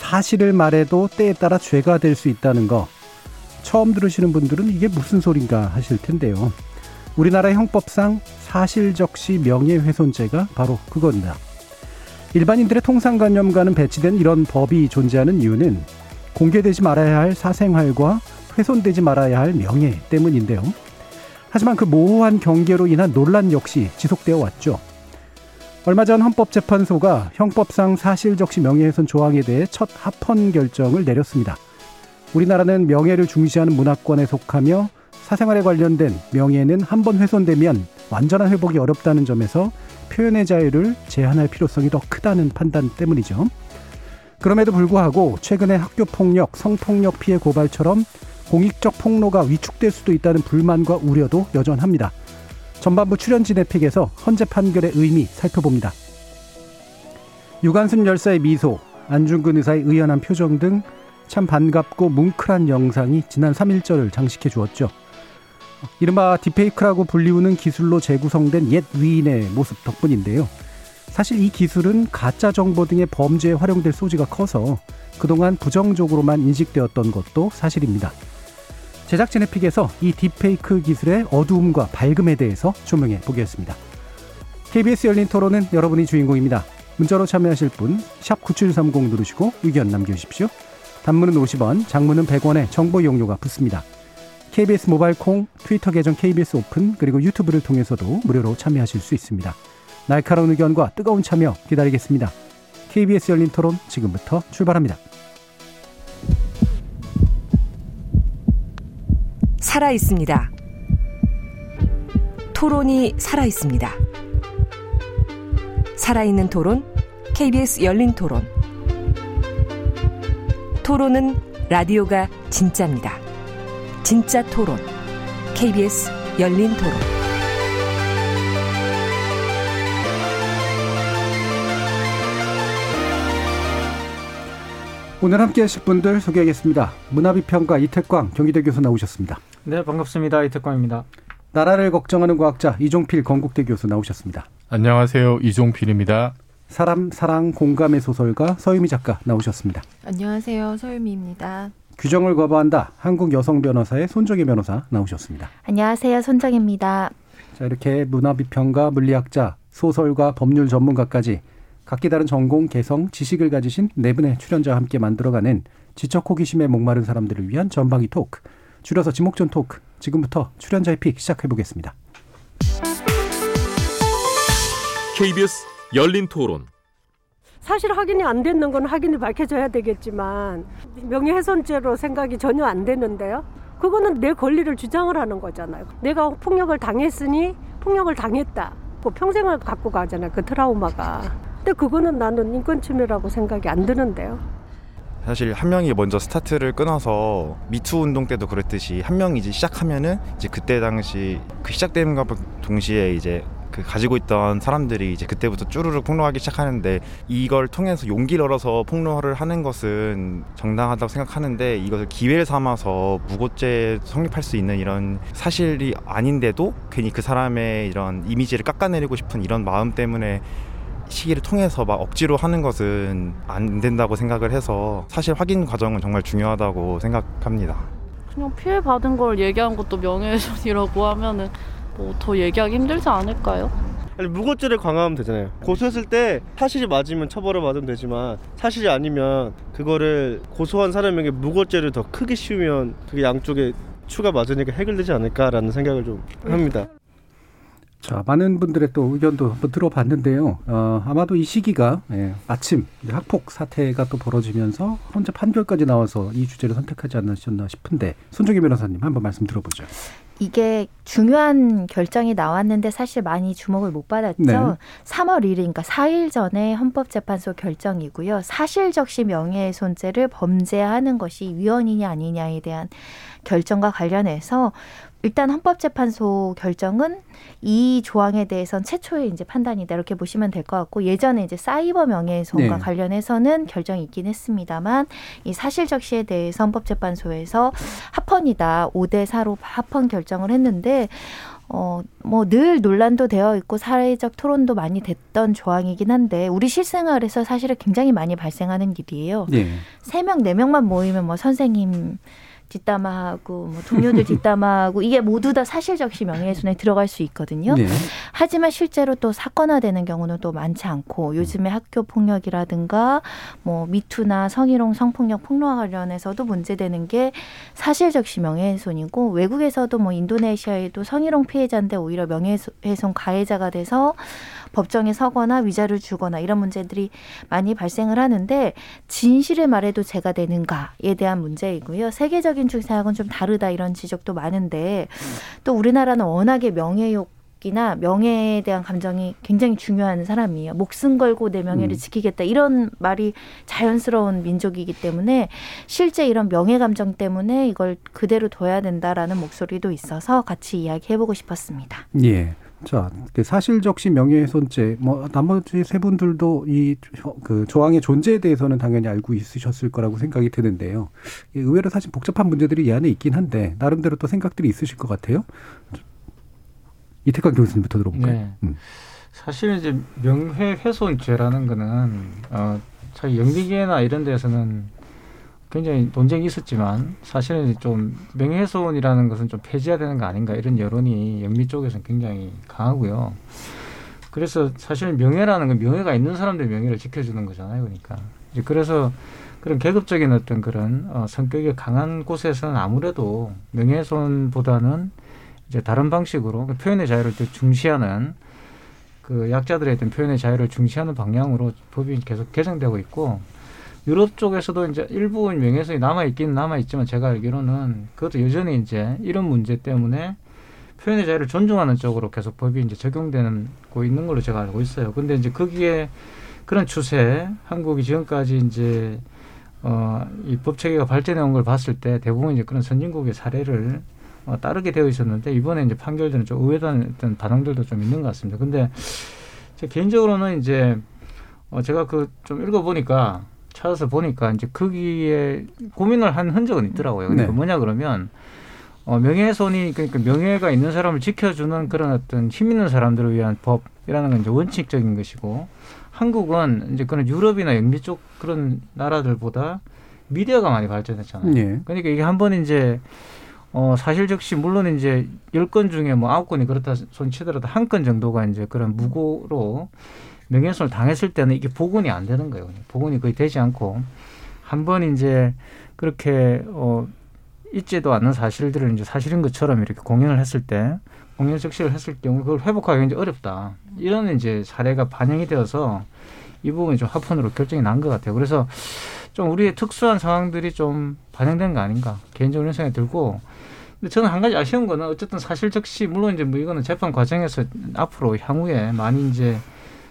사실을 말해도 때에 따라 죄가 될 수 있다는 거 처음 들으시는 분들은 이게 무슨 소린가 하실 텐데요. 우리나라 형법상 사실적시 명예훼손죄가 바로 그겁니다. 일반인들의 통상관념과는 배치된 이런 법이 존재하는 이유는 공개되지 말아야 할 사생활과 훼손되지 말아야 할 명예 때문인데요. 하지만 그 모호한 경계로 인한 논란 역시 지속되어 왔죠. 얼마 전 헌법재판소가 형법상 사실적시 명예훼손 조항에 대해 첫 합헌 결정을 내렸습니다. 우리나라는 명예를 중시하는 문화권에 속하며 사생활에 관련된 명예는 한 번 훼손되면 완전한 회복이 어렵다는 점에서 표현의 자유를 제한할 필요성이 더 크다는 판단 때문이죠. 그럼에도 불구하고 최근에 학교 폭력, 성폭력 피해 고발처럼 공익적 폭로가 위축될 수도 있다는 불만과 우려도 여전합니다. 전반부 출연진의 픽에서 헌재 판결의 의미 살펴봅니다. 유관순 열사의 미소, 안중근 의사의 의연한 표정 등 참 반갑고 뭉클한 영상이 지난 3일절을 장식해 주었죠. 이른바 딥페이크라고 불리우는 기술로 재구성된 옛 위인의 모습 덕분인데요. 사실 이 기술은 가짜 정보 등의 범죄에 활용될 소지가 커서 그동안 부정적으로만 인식되었던 것도 사실입니다. 제작진의 픽에서 이 딥페이크 기술의 어두움과 밝음에 대해서 조명해 보겠습니다. KBS 열린 토론은 여러분이 주인공입니다. 문자로 참여하실 분, 샵9730 누르시고 의견 남겨주십시오. 단문은 50원, 장문은 100원의 정보 이용료가 붙습니다. KBS 모바일 콩, 트위터 계정 KBS 오픈, 그리고 유튜브를 통해서도 무료로 참여하실 수 있습니다. 날카로운 의견과 뜨거운 참여 기다리겠습니다. KBS 열린 토론 지금부터 출발합니다. 살아 있습니다. 토론이 살아 있습니다. 살아있는 토론, KBS 열린 토론. 토론은 라디오가 진짜입니다. 진짜 토론, KBS 열린 토론. 오늘 함께 하실 분들 소개하겠습니다. 문화비평가 이태광 경희대 교수 나오셨습니다. 네, 반갑습니다. 이태광입니다. 나라를 걱정하는 과학자 이종필 건국대 교수 나오셨습니다. 안녕하세요. 이종필입니다. 사람, 사랑, 공감의 소설가 서유미 작가 나오셨습니다. 안녕하세요. 서유미입니다. 규정을 거부한다. 한국 여성 변호사의 손정혜 변호사 나오셨습니다. 안녕하세요. 손정혜입니다. 자, 이렇게 문화비평가, 물리학자, 소설가, 법률 전문가까지 각기 다른 전공, 개성, 지식을 가지신 네 분의 출연자와 함께 만들어가는 지적 호기심에 목마른 사람들을 위한 전방위 토크, 줄여서 지목전 토크. 지금부터 출연자의 픽 시작해 보겠습니다. KBS 열린 토론. 사실 확인이 안 됐는 건 확인이 밝혀져야 되겠지만 명예훼손죄로 생각이 전혀 안 되는데요. 그거는 내 권리를 주장을 하는 거잖아요. 내가 폭력을 당했으니 폭력을 당했다. 뭐 평생을 갖고 가잖아요. 그 트라우마가. 근데 그거는 나는 인권 침해라고 생각이 안 드는데요. 사실 한 명이 먼저 스타트를 끊어서 미투 운동 때도 그랬듯이 한 명이 이제 시작하면은 이제 그때 당시 그 시작됨과 동시에 이제 그 가지고 있던 사람들이 이제 그때부터 쭈르륵 폭로하기 시작하는데 이걸 통해서 용기를 얻어서 폭로를 하는 것은 정당하다고 생각하는데 이것을 기회를 삼아서 무고죄 성립할 수 있는 이런 사실이 아닌데도 괜히 그 사람의 이런 이미지를 깎아내리고 싶은 이런 마음 때문에 시기를 통해서 막 억지로 하는 것은 안 된다고 생각을 해서 사실 확인 과정은 정말 중요하다고 생각합니다. 그냥 피해 받은 걸 얘기한 것도 명예훼손이라고 하면은 뭐 더 얘기하기 힘들지 않을까요? 아니, 무고죄를 강화하면 되잖아요. 고소했을 때 사실이 맞으면 처벌을 받으면 되지만 사실이 아니면 그거를 고소한 사람에게 무고죄를 더 크게 씌우면 그게 양쪽에 추가 맞으니까 해결되지 않을까라는 생각을 좀 합니다. 자, 많은 분들의 또 의견도 한번 들어봤는데요. 어, 아마도 이 시기가 예, 마침 학폭 사태가 또 벌어지면서 현재 판결까지 나와서 이 주제를 선택하지 않으셨나 싶은데 손정희 변호사님 한번 말씀 들어보죠. 이게 중요한 결정이 나왔는데 사실 많이 주목을 못 받았죠. 네. 3월 1일, 그러니까 4일 전에 헌법재판소 결정이고요. 사실적시 명예훼손죄를 범죄하는 것이 위헌이냐 아니냐에 대한 결정과 관련해서 일단 헌법재판소 결정은 이 조항에 대해선 최초의 이제 판단이다 이렇게 보시면 될 것 같고 예전에 이제 사이버 명예훼손과 네. 관련해서는 결정이 있긴 했습니다만 이 사실적 시에 대해서 헌법재판소에서 합헌이다 5대 4로 합헌 결정을 했는데 어, 뭐 늘 논란도 되어 있고 사회적 토론도 많이 됐던 조항이긴 한데 우리 실생활에서 사실은 굉장히 많이 발생하는 일이에요. 예. 세 명, 네 명만 모이면 뭐 선생님 뒷담화하고 뭐 동료들 뒷담화하고 이게 모두 다 사실적시 명예훼손에 들어갈 수 있거든요. 네. 하지만 실제로 또 사건화되는 경우는 또 많지 않고 요즘에 학교 폭력이라든가 뭐 미투나 성희롱 성폭력 폭로와 관련해서도 문제되는 게 사실적시 명예훼손이고 외국에서도 뭐 인도네시아에도 성희롱 피해자인데 오히려 명예훼손 가해자가 돼서 법정에 서거나 위자를 주거나 이런 문제들이 많이 발생을 하는데 진실을 말해도 죄가 되는가에 대한 문제이고요. 세계적인 추세하고는 좀 다르다 이런 지적도 많은데 또 우리나라는 워낙에 명예욕 이나 명예에 대한 감정이 굉장히 중요한 사람이에요. 목숨 걸고 내 명예를 음. 지키겠다 이런 말이 자연스러운 민족이기 때문에 실제 이런 명예 감정 때문에 이걸 그대로 둬야 된다라는 목소리도 있어서 같이 이야기해보고 싶었습니다. 예. 자, 그 사실적시 명예훼손죄, 뭐 나머지 세 분들도 이 그 조항의 존재에 대해서는 당연히 알고 있으셨을 거라고 생각이 드는데요. 이 의외로 사실 복잡한 문제들이 이 안에 있긴 한데 나름대로 또 생각들이 있으실 것 같아요. 이태강 교수님부터 들어볼까요? 네. 음. 사실 이제 명예훼손죄라는 거는 어, 자 영미계나 이런 데서는 굉장히 논쟁이 있었지만 사실은 좀 명예훼손이라는 것은 좀 폐지해야 되는 거 아닌가 이런 여론이 영미 쪽에서는 굉장히 강하고요. 그래서 사실 명예라는 건 명예가 있는 사람들 명예를 지켜주는 거잖아요. 그러니까 이제 그래서 그런 계급적인 어떤 그런 어, 성격이 강한 곳에서는 아무래도 명예훼손보다는 이제 다른 방식으로 그 표현의 자유를 더 중시하는 그 약자들에 대한 표현의 자유를 중시하는 방향으로 법이 계속 개정되고 있고 유럽 쪽에서도 이제 일부 명예훼손이 남아 있긴 남아 있지만 제가 알기로는 그것도 여전히 이제 이런 문제 때문에 표현의 자유를 존중하는 쪽으로 계속 법이 이제 적용되는 거 있는 걸로 제가 알고 있어요. 근데 이제 거기에 그런 추세 한국이 지금까지 이제 어, 이법 체계가 발전해 온 걸 봤을 때 대부분 이제 그런 선진국의 사례를 어, 따르게 되어 있었는데 이번에 이제 판결들은 좀 의외다는 어떤 반응들도 좀 있는 것 같습니다. 근데 제 개인적으로는 이제 어, 제가 그 좀 읽어보니까 찾아서 보니까 이제 거기에 고민을 한 흔적은 있더라고요. 그러니까 네. 뭐냐 그러면 어, 명예훼손이 그러니까 명예가 있는 사람을 지켜주는 그런 어떤 힘 있는 사람들을 위한 법이라는 건 이제 원칙적인 것이고 한국은 이제 그런 유럽이나 영미 쪽 그런 나라들보다 미디어가 많이 발전했잖아요. 예. 그러니까 이게 한 번 이제 어 사실 적시 물론 이제 열 건 중에 뭐 아홉 건이 그렇다 손치더라도 한 건 정도가 이제 그런 무고로 명예훼손을 당했을 때는 이게 복원이 안 되는 거예요. 복원이 거의 되지 않고 한 번 이제 그렇게 어 있지도 않는 사실들을 이제 사실인 것처럼 이렇게 공연을 했을 때 공연 적시를 했을 경우 그걸 회복하기 굉장히 어렵다. 이런 이제 사례가 반영이 되어서 이 부분이 좀 합헌으로 결정이 난 것 같아요. 그래서 좀 우리의 특수한 상황들이 좀 반영된 거 아닌가 개인적으로 생각이 들고 근데 저는 한 가지 아쉬운 거는 어쨌든 사실 적시 물론 이제 뭐 이거는 재판 과정에서 앞으로 향후에 많이 이제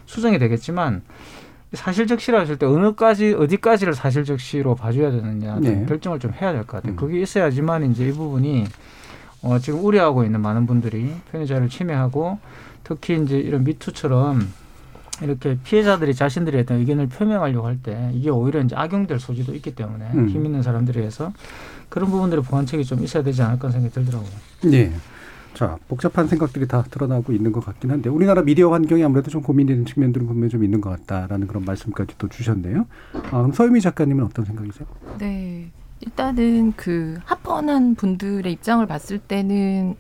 수정이 되겠지만 사실 적시라 했을 때 어느까지 어디까지를 사실 적시로 봐줘야 되느냐 네. 결정을 좀 해야 될 것 같아요. 음. 그게 있어야지만 이제 이 부분이 어, 지금 우려하고 있는 많은 분들이 표현의 자유를 침해하고 특히 이제 이런 미투처럼 이렇게 피해자들이 자신들의 어떤 의견을 표명하려고 할 때 이게 오히려 이제 악용될 소지도 있기 때문에 음. 힘 있는 사람들에 의해서 그런 부분들의 보완책이 좀 있어야 되지 않을까 생각이 들더라고요. 예. 자, 복잡한 생각들이 다 드러나고 있는 것 같긴 한데 우리나라 미디어 환경이 아무래도 좀 고민되는 측면들은 분명히 좀 있는 것 같다라는 그런 말씀까지 또 주셨네요. 아, 그럼 서유미 작가님은 어떤 생각이세요? 네. 일단은 그 합헌한 분들의 입장을 봤을 때는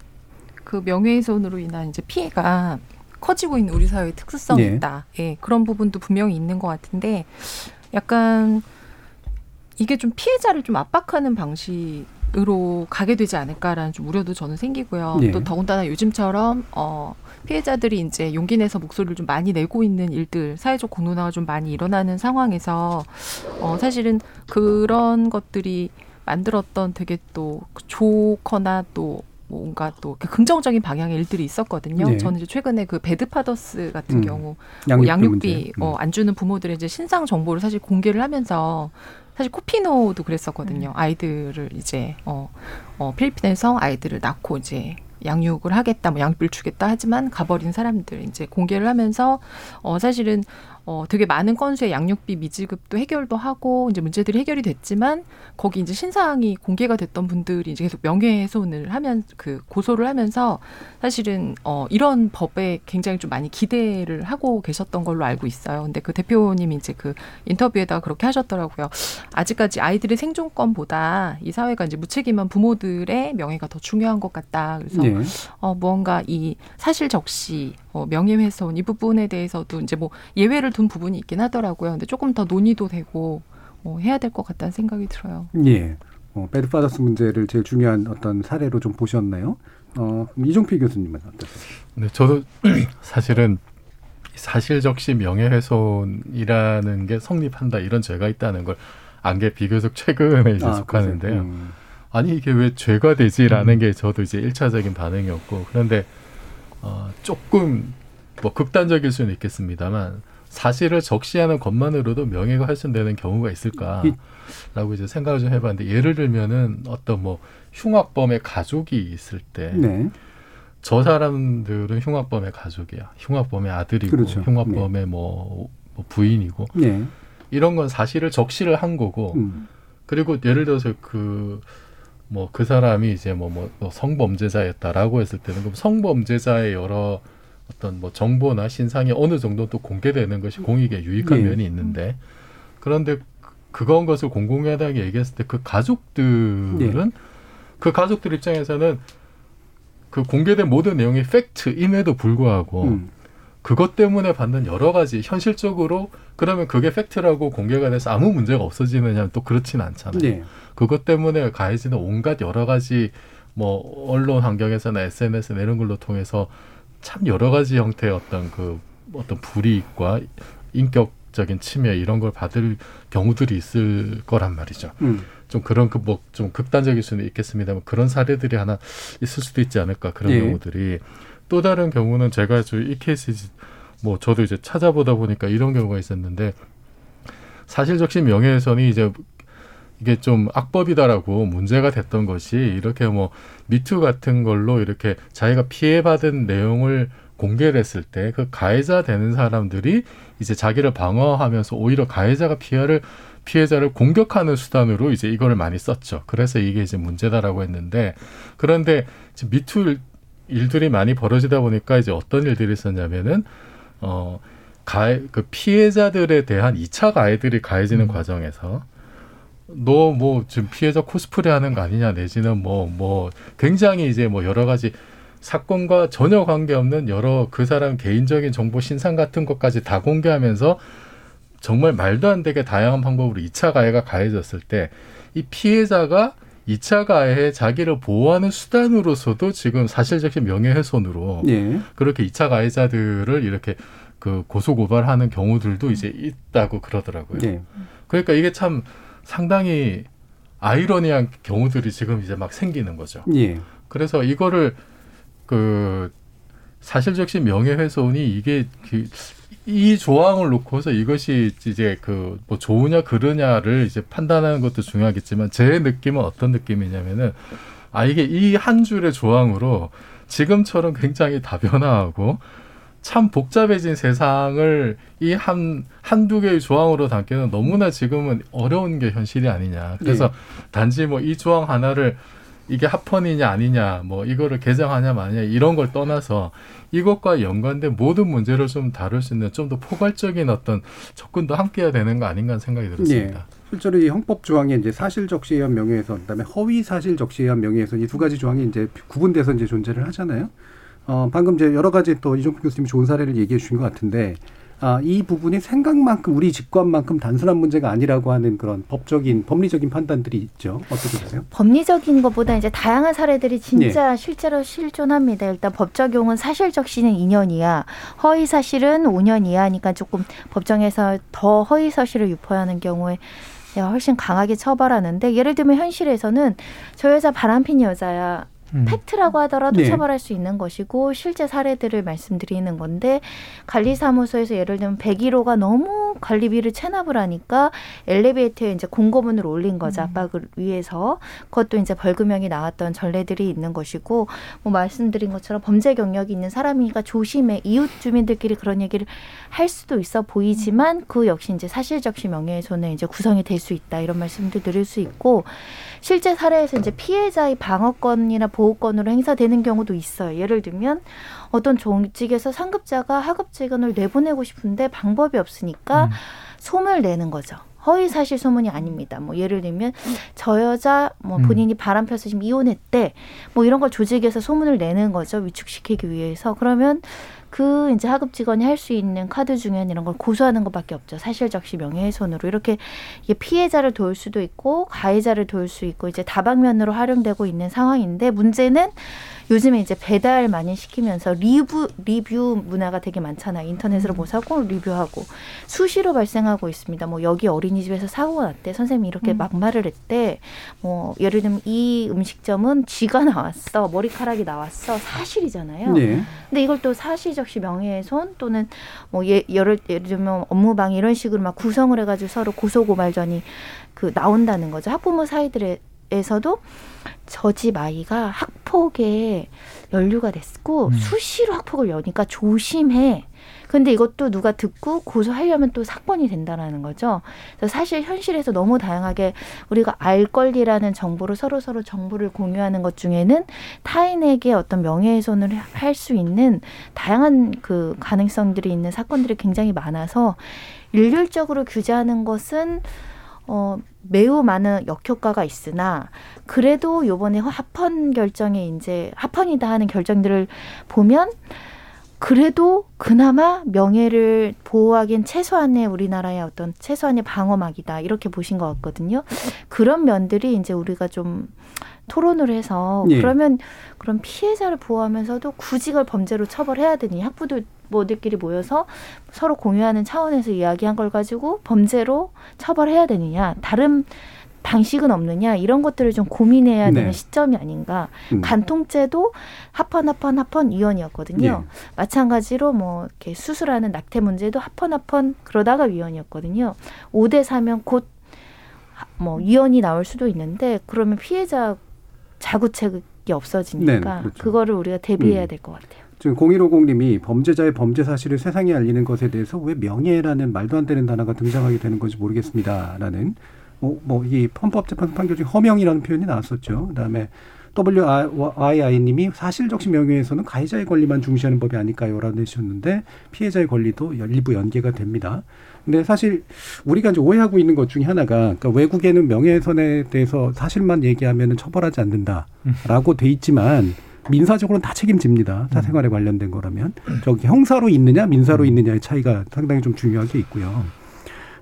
그 명예훼손으로 인한 이제 피해가 커지고 있는 우리 사회의 특수성이 예. 있다. 예, 그런 부분도 분명히 있는 것 같은데 약간 이게 좀 피해자를 좀 압박하는 방식 으로 가게 되지 않을까라는 좀 우려도 저는 생기고요. 예. 또 더군다나 요즘처럼 어 피해자들이 이제 용기 내서 목소리를 좀 많이 내고 있는 일들, 사회적 공론화가 좀 많이 일어나는 상황에서 어 사실은 그런 것들이 만들었던 되게 또 좋거나 또 뭔가 또 긍정적인 방향의 일들이 있었거든요. 네. 저는 이제 최근에 그 배드파더스 같은 음. 경우 양육비 양육비, 양육비 문제. 음. 어, 안 주는 부모들의 이제 신상 정보를 사실 공개를 하면서 사실 코피노도 그랬었거든요. 아이들을 이제 어, 어 필리핀에서 아이들을 낳고 이제 양육을 하겠다, 뭐 양육비를 주겠다 하지만 가버린 사람들 이제 공개를 하면서 어 사실은 어 되게 많은 건수의 양육비 미지급도 해결도 하고 이제 문제들이 해결이 됐지만 거기 이제 신상이 공개가 됐던 분들이 이제 계속 명예훼손을 하면 그 고소를 하면서 사실은 어 이런 법에 굉장히 좀 많이 기대를 하고 계셨던 걸로 알고 있어요. 근데 그 대표님이 이제 그 인터뷰에다가 그렇게 하셨더라고요. 아직까지 아이들의 생존권보다 이 사회가 이제 무책임한 부모들의 명예가 더 중요한 것 같다. 그래서 예. 어 무언가 이 사실 적시 어, 명예훼손 이 부분에 대해서도 이제 뭐 예외를 둔 부분이 있긴 하더라고요. 근데 조금 더 논의도 되고 어, 해야 될 것 같다는 생각이 들어요. 예. 어, 배드파더스 문제를 제일 중요한 어떤 사례로 좀 보셨나요? 어, 이종필 교수님은 어떠세요? 네, 저도 사실은 사실적시 명예훼손이라는 게 성립한다 이런 죄가 있다는 걸 안게 비교적 최근에 이제 아, 속하는데요. 음. 아니 이게 왜 죄가 되지라는 게 저도 이제 일차적인 반응이었고 그런데 어, 조금 뭐 극단적일 수는 있겠습니다만 사실을 적시하는 것만으로도 명예가 훼손되는 경우가 있을까라고 이제 생각을 좀 해봤는데 예를 들면은 어떤 뭐 흉악범의 가족이 있을 때 네. 저 사람들은 흉악범의 가족이야. 흉악범의 아들이고 그렇죠. 흉악범의 뭐, 뭐 부인이고 네. 이런 건 사실을 적시를 한 거고 음. 그리고 예를 들어서 그 뭐 그 사람이 이제 뭐, 뭐, 뭐 성범죄자였다라고 했을 때는 그럼 성범죄자의 여러 어떤 뭐 정보나 신상이 어느 정도 또 공개되는 것이 공익에 유익한 네. 면이 있는데 그런데 그- 그건 것을 공공연하게 얘기했을 때 그 가족들은 네. 그 가족들 입장에서는 그 공개된 모든 내용이 팩트임에도 불구하고 음. 그것 때문에 받는 여러 가지 현실적으로 그러면 그게 팩트라고 공개가 돼서 아무 문제가 없어지느냐면 또 그렇지는 않잖아요. 네. 그것 때문에 가해지는 온갖 여러 가지 뭐 언론 환경에서나 SNS 나 이런 걸로 통해서 참 여러 가지 형태의 어떤 그 어떤 불이익과 인격적인 침해 이런 걸 받을 경우들이 있을 거란 말이죠. 음. 좀 그런 그 뭐 좀 극단적일 수는 있겠습니다만 그런 사례들이 하나 있을 수도 있지 않을까 그런 예. 경우들이 또 다른 경우는 제가 저이 케이스 뭐 저도 이제 찾아보다 보니까 이런 경우가 있었는데 사실적시 명예훼손이 이제 이게 좀 악법이다라고 문제가 됐던 것이 이렇게 뭐 미투 같은 걸로 이렇게 자기가 피해받은 내용을 공개를 했을 때 그 가해자 되는 사람들이 이제 자기를 방어하면서 오히려 가해자가 피해를 피해자를 공격하는 수단으로 이제 이거를 많이 썼죠. 그래서 이게 이제 문제다라고 했는데 그런데 지금 미투 일- 일들이 많이 벌어지다 보니까 이제 어떤 일들이 있었냐면은 어 가해 그 피해자들에 대한 이차 가해들이 가해지는 과정에서 너 뭐 지금 피해자 코스프레 하는 거 아니냐 내지는 뭐뭐 굉장히 이제 뭐 여러 가지 사건과 전혀 관계없는 여러 그 사람 개인적인 정보 신상 같은 것까지 다 공개하면서 정말 말도 안 되게 다양한 방법으로 이차 가해가 가해졌을 때 이 피해자가 이차 가해에 자기를 보호하는 수단으로서도 지금 사실적인 명예훼손으로 예. 그렇게 이차 가해자들을 이렇게 그 고소 고발하는 경우들도 이제 있다고 그러더라고요. 예. 그러니까 이게 참 상당히 아이러니한 경우들이 지금 이제 막 생기는 거죠. 예. 그래서 이거를 그 사실적시 명예훼손이 이게 그 이 조항을 놓고서 이것이 이제 그 뭐 좋으냐 그르냐를 이제 판단하는 것도 중요하겠지만 제 느낌은 어떤 느낌이냐면은 아 이게 이 한 줄의 조항으로 지금처럼 굉장히 다변화하고 참 복잡해진 세상을 이 한 한두 개의 조항으로 담기는 너무나 지금은 어려운 게 현실이 아니냐. 그래서 단지 뭐 이 조항 하나를 이게 합헌이냐 아니냐, 뭐 이거를 개정하냐 마냐 이런 걸 떠나서 이것과 연관된 모든 문제를 좀 다룰 수 있는 좀 더 포괄적인 어떤 접근도 함께 해야 되는 거 아닌가 하는 생각이 들었습니다. 예. 실제로 이 헌법 조항에 이제 사실 적시에 의한 명예훼손, 그다음에 허위 사실 적시에 의한 명예훼손 이 두 가지 조항이 이제 구분돼서 이제 존재를 하잖아요. 어, 방금 이제 여러 가지 또 이종필 교수님이 좋은 사례를 얘기해 주신 것 같은데 아, 이 부분이 생각만큼 우리 직관만큼 단순한 문제가 아니라고 하는 그런 법적인 법리적인 판단들이 있죠. 어떻게 보세요? 법리적인 것보다 이제 다양한 사례들이 진짜 실제로 실존합니다. 일단 법 적용은 사실 적 시는 2년 이하, 허위 사실은 5년 이하니까 조금 법정에서 더 허위 사실을 유포하는 경우에 훨씬 강하게 처벌하는데 예를 들면 현실에서는 저 여자 바람핀 여자야. 음. 팩트라고 하더라도 네. 처벌할 수 있는 것이고 실제 사례들을 말씀드리는 건데 관리사무소에서 예를 들면 101호가 너무 관리비를 체납을 하니까 엘리베이터에 이제 공고문을 올린 거죠. 압박을 위해서. 그것도 이제 벌금형이 나왔던 전례들이 있는 것이고 뭐 말씀드린 것처럼 범죄 경력이 있는 사람이니까 조심해. 이웃 주민들끼리 그런 얘기를 할 수도 있어 보이지만 그 역시 이제 사실적시 명예훼손에 이제 구성이 될 수 있다. 이런 말씀도 드릴 수 있고 실제 사례에서 이제 피해자의 방어권이나 보호권으로 행사되는 경우도 있어요. 예를 들면 어떤 조직에서 상급자가 하급 직원을 내보내고 싶은데 방법이 없으니까 음. 소문을 내는 거죠. 허위 사실 소문이 아닙니다. 뭐 예를 들면 저 여자 뭐 음. 본인이 바람 펴서 지금 이혼했대. 뭐 이런 걸 조직에서 소문을 내는 거죠. 위축시키기 위해서. 그러면 그 이제 하급 직원이 할 수 있는 카드 중에는 이런 걸 고소하는 것밖에 없죠. 사실적시 명예훼손으로 이렇게 피해자를 도울 수도 있고 가해자를 도울 수 있고 이제 다방면으로 활용되고 있는 상황인데 문제는 요즘에 이제 배달 많이 시키면서 리뷰 리뷰 문화가 되게 많잖아요. 인터넷으로 뭐 사고 리뷰하고 수시로 발생하고 있습니다. 뭐 여기 어린이집에서 사고가 났대. 선생님이 이렇게 막말을 했대. 뭐 예를 들면 이 음식점은 쥐가 나왔어. 머리카락이 나왔어. 사실이잖아요. 네. 근데 이걸 또 사실적시 명예훼손 또는 뭐 예, 예를 예를 들면 업무방 이런 식으로 막 구성을 해가지고 서로 고소고발전이 그 나온다는 거죠. 학부모 사이들에서도 저집 아이가 학폭에 연루가 됐고 수시로 학폭을 여니까 조심해. 근데 이것도 누가 듣고 고소하려면 또 사건이 된다라는 거죠. 그래서 사실 현실에서 너무 다양하게 우리가 알 권리라는 정보를 서로 서로 정보를 공유하는 것 중에는 타인에게 어떤 명예훼손을 할 수 있는 다양한 그 가능성들이 있는 사건들이 굉장히 많아서 일률적으로 규제하는 것은 어, 매우 많은 역효과가 있으나 그래도 요번에 합헌 결정에 이제 합헌이다 하는 결정들을 보면 그래도 그나마 명예를 보호하기엔 최소한의 우리나라의 어떤 최소한의 방어막이다 이렇게 보신 것 같거든요. 그런 면들이 이제 우리가 좀 토론을 해서 예. 그러면 그런 피해자를 보호하면서도 굳이 그걸 범죄로 처벌해야 되니 학부들 모들끼리 모여서 서로 공유하는 차원에서 이야기한 걸 가지고 범죄로 처벌해야 되느냐 다른 방식은 없느냐 이런 것들을 좀 고민해야 네. 되는 시점이 아닌가 음. 간통죄도 합헌 합헌 합헌 위헌이었거든요. 예. 마찬가지로 뭐 이렇게 수술하는 낙태 문제도 합헌 합헌 그러다가 위헌이었거든요. 5대 4면 곧뭐 위헌이 나올 수도 있는데 그러면 피해자 자구책이 없어지니까 네, 그렇죠. 그거를 우리가 대비해야 음. 될것 같아요. 지금 0150님이 범죄자의 범죄 사실을 세상에 알리는 것에 대해서 왜 명예라는 말도 안 되는 단어가 등장하게 되는 건지 모르겠습니다라는 뭐, 뭐, 이 헌법재판소 판결 중에 허명이라는 표현이 나왔었죠. 그 다음에 WII님이 사실적시 명예에서는 가해자의 권리만 중시하는 법이 아닐까요? 라고 내주셨는데 피해자의 권리도 일부 연계가 됩니다. 근데 사실 우리가 이제 오해하고 있는 것 중에 하나가 그러니까 외국에는 명예훼손에 대해서 사실만 얘기하면 처벌하지 않는다라고 돼 있지만 민사적으로는 다 책임집니다. 사생활에 관련된 거라면 저기 형사로 있느냐 민사로 있느냐의 차이가 상당히 좀 중요하게 있고요.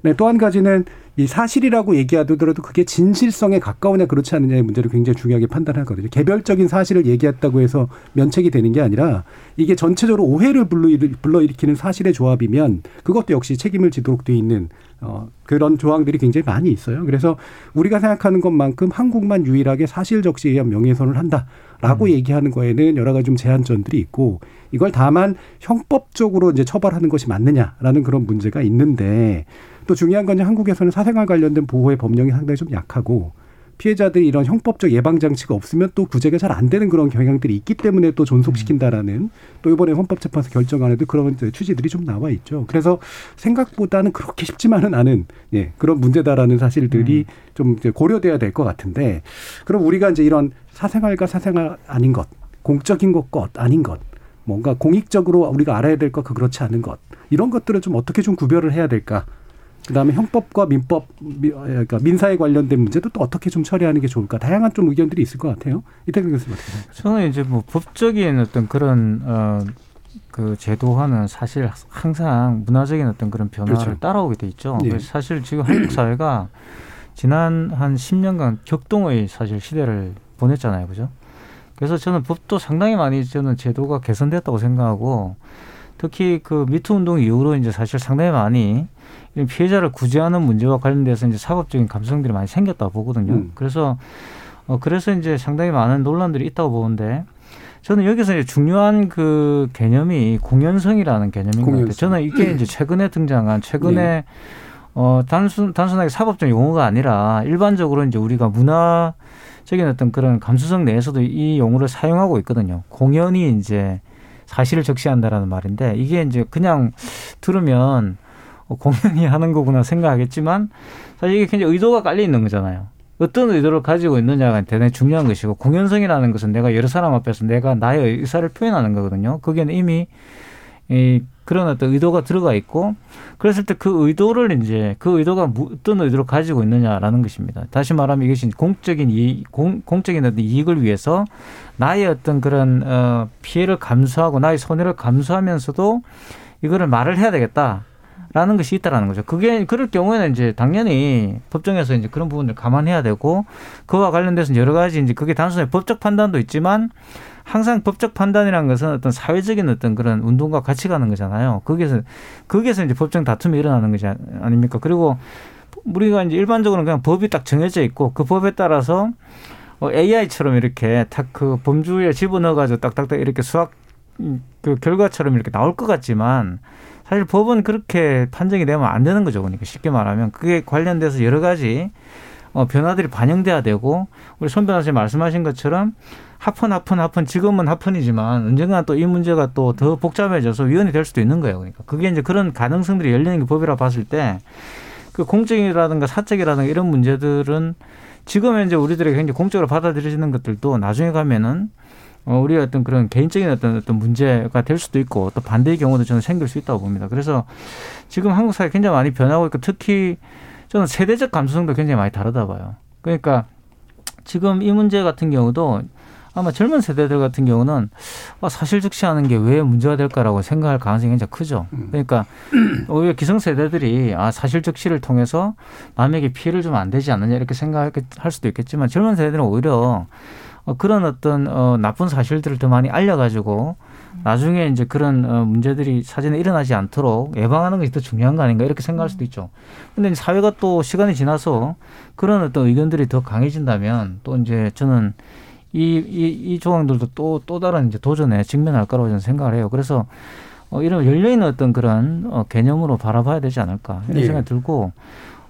네, 또 한 가지는 이 사실이라고 얘기하더라도 그게 진실성에 가까우냐 그렇지 않느냐의 문제를 굉장히 중요하게 판단하거든요. 개별적인 사실을 얘기했다고 해서 면책이 되는 게 아니라 이게 전체적으로 오해를 불러일- 불러일으키는 사실의 조합이면 그것도 역시 책임을 지도록 돼 있는 어, 그런 조항들이 굉장히 많이 있어요. 그래서 우리가 생각하는 것만큼 한국만 유일하게 사실 적시에 의한 명예훼손을 한다 라고 얘기하는 거에는 여러 가지 좀 제한점들이 있고 이걸 다만 형법적으로 이제 처벌하는 것이 맞느냐라는 그런 문제가 있는데 또 중요한 건 한국에서는 사생활 관련된 보호의 법령이 상당히 좀 약하고 피해자들이 이런 형법적 예방 장치가 없으면 또 구제가 잘 안 되는 그런 경향들이 있기 때문에 또 존속시킨다라는 또 이번에 헌법재판소 결정안에도 그런 취지들이 좀 나와 있죠. 그래서 생각보다는 그렇게 쉽지만은 않은 예, 그런 문제다라는 사실들이 좀 이제 고려돼야 될 것 같은데 그럼 우리가 이제 이런 사생활과 사생활 아닌 것, 공적인 것과 아닌 것, 뭔가 공익적으로 우리가 알아야 될 것과 그렇지 않은 것 이런 것들을 좀 어떻게 좀 구별을 해야 될까? 그다음에 형법과 민법, 미- 어, 그러니까 민사에 관련된 문제도 또 어떻게 좀 처리하는 게 좋을까? 다양한 좀 의견들이 있을 것 같아요. 이태경 교수님 어떻게 생각하세요? 저는 이제 뭐 법적인 어떤 그런 어, 그 제도화는 사실 항상 문화적인 어떤 그런 변화를 그렇죠. 따라오게 돼 있죠. 예. 사실 지금 한국 사회가 지난 한 10년간 격동의 사실 시대를 보냈잖아요. 그죠? 그래서 저는 법도 상당히 많이 저는 제도가 개선됐다고 생각하고 특히 그 미투 운동 이후로 이제 사실 상당히 많이 피해자를 구제하는 문제와 관련돼서 이제 사법적인 감성들이 많이 생겼다고 보거든요. 음. 그래서 어, 그래서 이제 상당히 많은 논란들이 있다고 보는데 저는 여기서 이제 중요한 그 개념이 공연성이라는 개념인 것 같아요. 저는 이게 이제 최근에 등장한 최근에 네. 어 단순 단순하게 사법적 용어가 아니라 일반적으로 이제 우리가 문화적인 어떤 그런 감수성 내에서도 이 용어를 사용하고 있거든요. 공연이 이제 사실을 적시한다라는 말인데 이게 이제 그냥 들으면 어, 공연이 하는 거구나 생각하겠지만 사실 이게 굉장히 의도가 깔려 있는 거잖아요. 어떤 의도를 가지고 있느냐가 대단히 중요한 것이고 공연성이라는 것은 내가 여러 사람 앞에서 내가 나의 의사를 표현하는 거거든요. 거기에는 이미 이 그런 어떤 의도가 들어가 있고 그랬을 때 그 의도를 이제 그 의도가 무- 어떤 의도를 가지고 있느냐라는 것입니다. 다시 말하면 이것이 공적인 이익, 공, 공적인 어떤 이익을 위해서 나의 어떤 그런 어 피해를 감수하고 나의 손해를 감수하면서도 이거를 말을 해야 되겠다. 라는 것이 있다라는 거죠. 그게 그럴 경우에는 이제 당연히 법정에서 이제 그런 부분을 감안해야 되고 그와 관련돼서 여러 가지 이제 그게 단순히 법적 판단도 있지만 항상 법적 판단이라는 것은 어떤 사회적인 어떤 그런 운동과 같이 가는 거잖아요. 거기에서 거기에서 이제 법정 다툼이 일어나는 것이 아- 아닙니까? 그리고 우리가 이제 일반적으로는 그냥 법이 딱 정해져 있고 그 법에 따라서 어, AI처럼 이렇게 딱 그 범주에 집어넣어가지고 딱딱딱 이렇게 수학 음, 그 결과처럼 이렇게 나올 것 같지만 사실 법은 그렇게 판정이 되면 안 되는 거죠. 그러니까 쉽게 말하면 그게 관련돼서 여러 가지 어, 변화들이 반영돼야 되고 우리 손 변호사님 말씀하신 것처럼 합헌 합헌 합헌 지금은 합헌이지만 언젠가 또 이 문제가 또 더 복잡해져서 위헌이 될 수도 있는 거예요. 그러니까 그게 이제 그런 가능성들이 열리는 게 법이라 봤을 때 그 공적이라든가 사적이라든가 이런 문제들은 지금 현재 우리들에게 굉장히 공적으로 받아들여지는 것들도 나중에 가면은 어, 우리의 어떤 그런 개인적인 어떤 어떤 문제가 될 수도 있고 또 반대의 경우도 저는 생길 수 있다고 봅니다. 그래서 지금 한국 사회 굉장히 많이 변하고 있고 특히 저는 세대적 감수성도 굉장히 많이 다르다 봐요. 그러니까 지금 이 문제 같은 경우도 아마 젊은 세대들 같은 경우는 아, 사실 적시하는 게 왜 문제가 될까라고 생각할 가능성이 굉장히 크죠. 그러니까 오히려 기성 세대들이 아 사실 적시를 통해서 남에게 피해를 주면 안 되지 않느냐 이렇게 생각할 수도 있겠지만 젊은 세대들은 오히려 어, 그런 어떤 어, 나쁜 사실들을 더 많이 알려가지고 나중에 이제 그런 어, 문제들이 사전에 일어나지 않도록 예방하는 것이 더 중요한 거 아닌가 이렇게 생각할 수도 있죠. 근데 이제 사회가 또 시간이 지나서 그런 어떤 의견들이 더 강해진다면 또 이제 저는 이, 이, 이 조항들도 또, 또 다른 이제 도전에 직면할 거라고 저는 생각을 해요. 그래서 어, 이런 열려있는 어떤 그런 어, 개념으로 바라봐야 되지 않을까 이런 예. 생각이 들고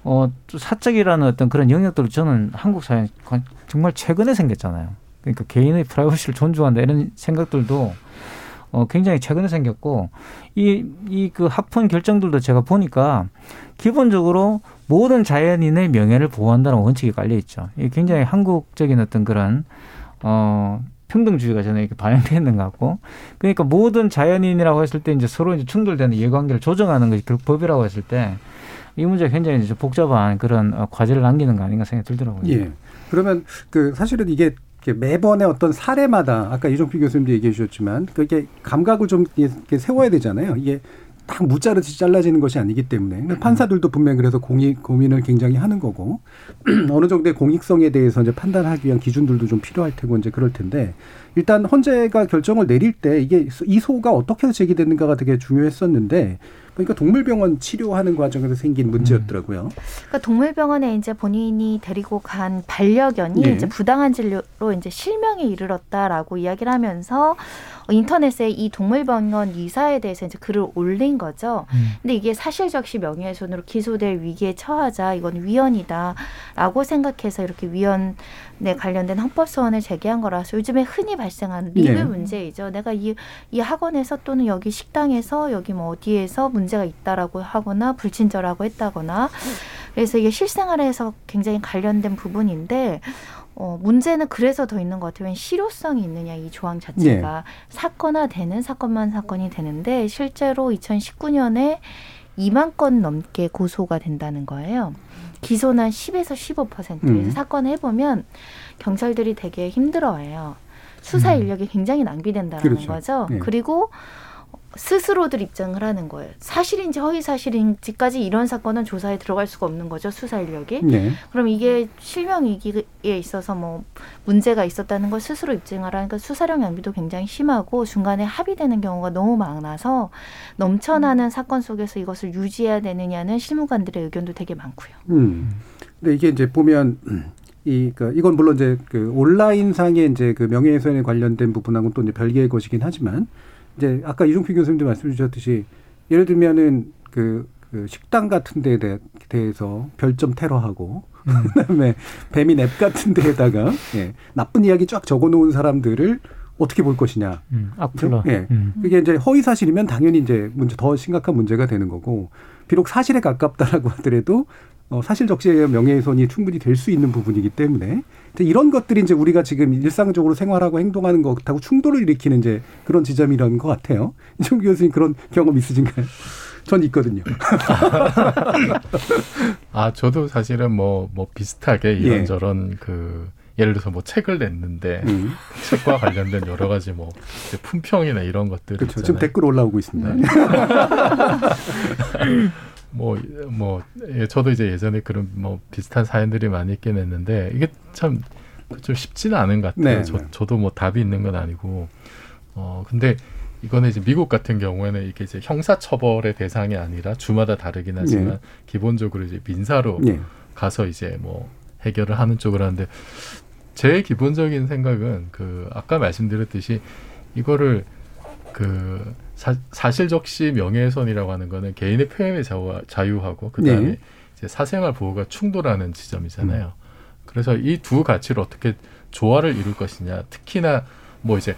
어, 또 사적이라는 어떤 그런 영역들을 저는 한국 사회 정말 최근에 생겼잖아요. 그러니까 개인의 프라이버시를 존중한다 이런 생각들도 어, 굉장히 최근에 생겼고 이 이 그 합헌 결정들도 제가 보니까 기본적으로 모든 자연인의 명예를 보호한다는 원칙이 깔려 있죠. 이게 굉장히 한국적인 어떤 그런 어 평등주의가 저는 이렇게 반영되어 있는 것 같고 그러니까 모든 자연인이라고 했을 때 이제 서로 이제 충돌되는 이해관계를 조정하는 것이 결국 법이라고 했을 때 이 문제가 굉장히 이제 복잡한 그런 어, 과제를 남기는 거 아닌가 생각이 들더라고요. 예. 그러면 그 사실은 이게 매번의 어떤 사례마다 아까 이종필 교수님도 얘기해 주셨지만 그게 감각을 좀 세워야 되잖아요. 이게 딱 무자르듯이 잘라지는 것이 아니기 때문에 판사들도 분명히 그래서 공익 고민을 굉장히 하는 거고 어느 정도의 공익성에 대해서 이제 판단하기 위한 기준들도 좀 필요할 테고 이제 그럴 텐데 일단 헌재가 결정을 내릴 때 이게 이 소가 어떻게 해서 제기됐는가가 되게 중요했었는데 그러니까 동물병원 치료하는 과정에서 생긴 문제였더라고요. 그러니까 동물병원에 이제 본인이 데리고 간 반려견이 예. 이제 부당한 진료로 이제 실명에 이르렀다라고 이야기를 하면서 인터넷에 이 동물병원 이사에 대해서 이제 글을 올린 거죠. 근데 이게 사실적시 명예훼손으로 기소될 위기에 처하자 이건 위헌이다라고 생각해서 이렇게 위헌에 관련된 헌법 소원을 제기한 거라서 요즘에 흔히 발생하는 리뷰 네. 문제이죠. 내가 이, 이 학원에서 또는 여기 식당에서 여기 뭐 어디에서 문제가 있다라고 하거나 불친절하고 했다거나 그래서 이게 실생활에서 굉장히 관련된 부분인데 어, 문제는 그래서 더 있는 것 같아요. 왜 실효성이 있느냐 이 조항 자체가 사건화되는 사건만 사건이 되는데 실제로 2019년에 2만 건 넘게 고소가 된다는 거예요. 기소는 한 10에서 15%. 그래서 음. 사건 해보면 경찰들이 되게 힘들어해요. 수사 인력이 굉장히 낭비된다는 그렇죠. 거죠. 예. 그리고 스스로들 입장을 하는 거예요. 사실인지 허위 사실인지까지 이런 사건은 조사에 들어갈 수가 없는 거죠. 수사 인력이. 네. 그럼 이게 실명이기에 있어서 뭐 문제가 있었다는 걸 스스로 입증하라니까 수사력 낭비도 굉장히 심하고 중간에 합의되는 경우가 너무 많아서 넘쳐나는 사건 속에서 이것을 유지해야 되느냐는 실무관들의 의견도 되게 많고요. 음. 근데 이게 이제 보면 음, 이, 그, 이건 물론 이제 그 온라인 상의 이제 그 명예훼손에 관련된 부분하고는 또 이제 별개의 것이긴 하지만 이제 아까 이종필 교수님도 말씀 주셨듯이 예를 들면은 그, 그 식당 같은 데에 대- 대해서 별점 테러하고 그다음에 배민 앱 같은 데에다가 예, 나쁜 이야기 쫙 적어 놓은 사람들을 어떻게 볼 것이냐. 음, 악플러. 예. 음. 그게 이제 허위 사실이면 당연히 이제 문제 더 심각한 문제가 되는 거고 비록 사실에 가깝다라고 하더라도 어, 사실 적시에 의한 명예훼손이 충분히 될 수 있는 부분이기 때문에 이런 것들이 이제 우리가 지금 일상적으로 생활하고 행동하는 것하고 충돌을 일으키는 이제 그런 지점이라는 것 같아요. 이종 교수님 그런 경험 있으신가요? 전 있거든요. 아 저도 사실은 뭐뭐 비슷하게 예. 이런저런 그 예를 들어서 뭐 책을 냈는데 음. 책과 관련된 여러 가지 뭐 품평이나 이런 것들 그렇죠. 지금 댓글 올라오고 있습니다. 네. 뭐, 뭐, 예, 저도 이제 예전에 그런 뭐 비슷한 사연들이 많이 있긴 했는데 이게 참 좀 쉽지는 않은 것 같아요. 네, 저, 네. 저도 뭐 답이 있는 건 아니고, 어, 근데 이거는 이제 미국 같은 경우에는 이게 이제 형사처벌의 대상이 아니라 주마다 다르긴 하지만 네. 기본적으로 이제 민사로 네. 가서 이제 뭐 해결을 하는 쪽으로 하는데 제 기본적인 생각은 그 아까 말씀드렸듯이 이거를 그 사, 사실적시 명예훼손이라고 하는 거는 개인의 표현의 자유, 자유 하고 그다음에 네. 이제 사생활 보호가 충돌하는 지점이잖아요. 그래서 이 두 가치를 어떻게 조화를 이룰 것이냐. 특히나 뭐 이제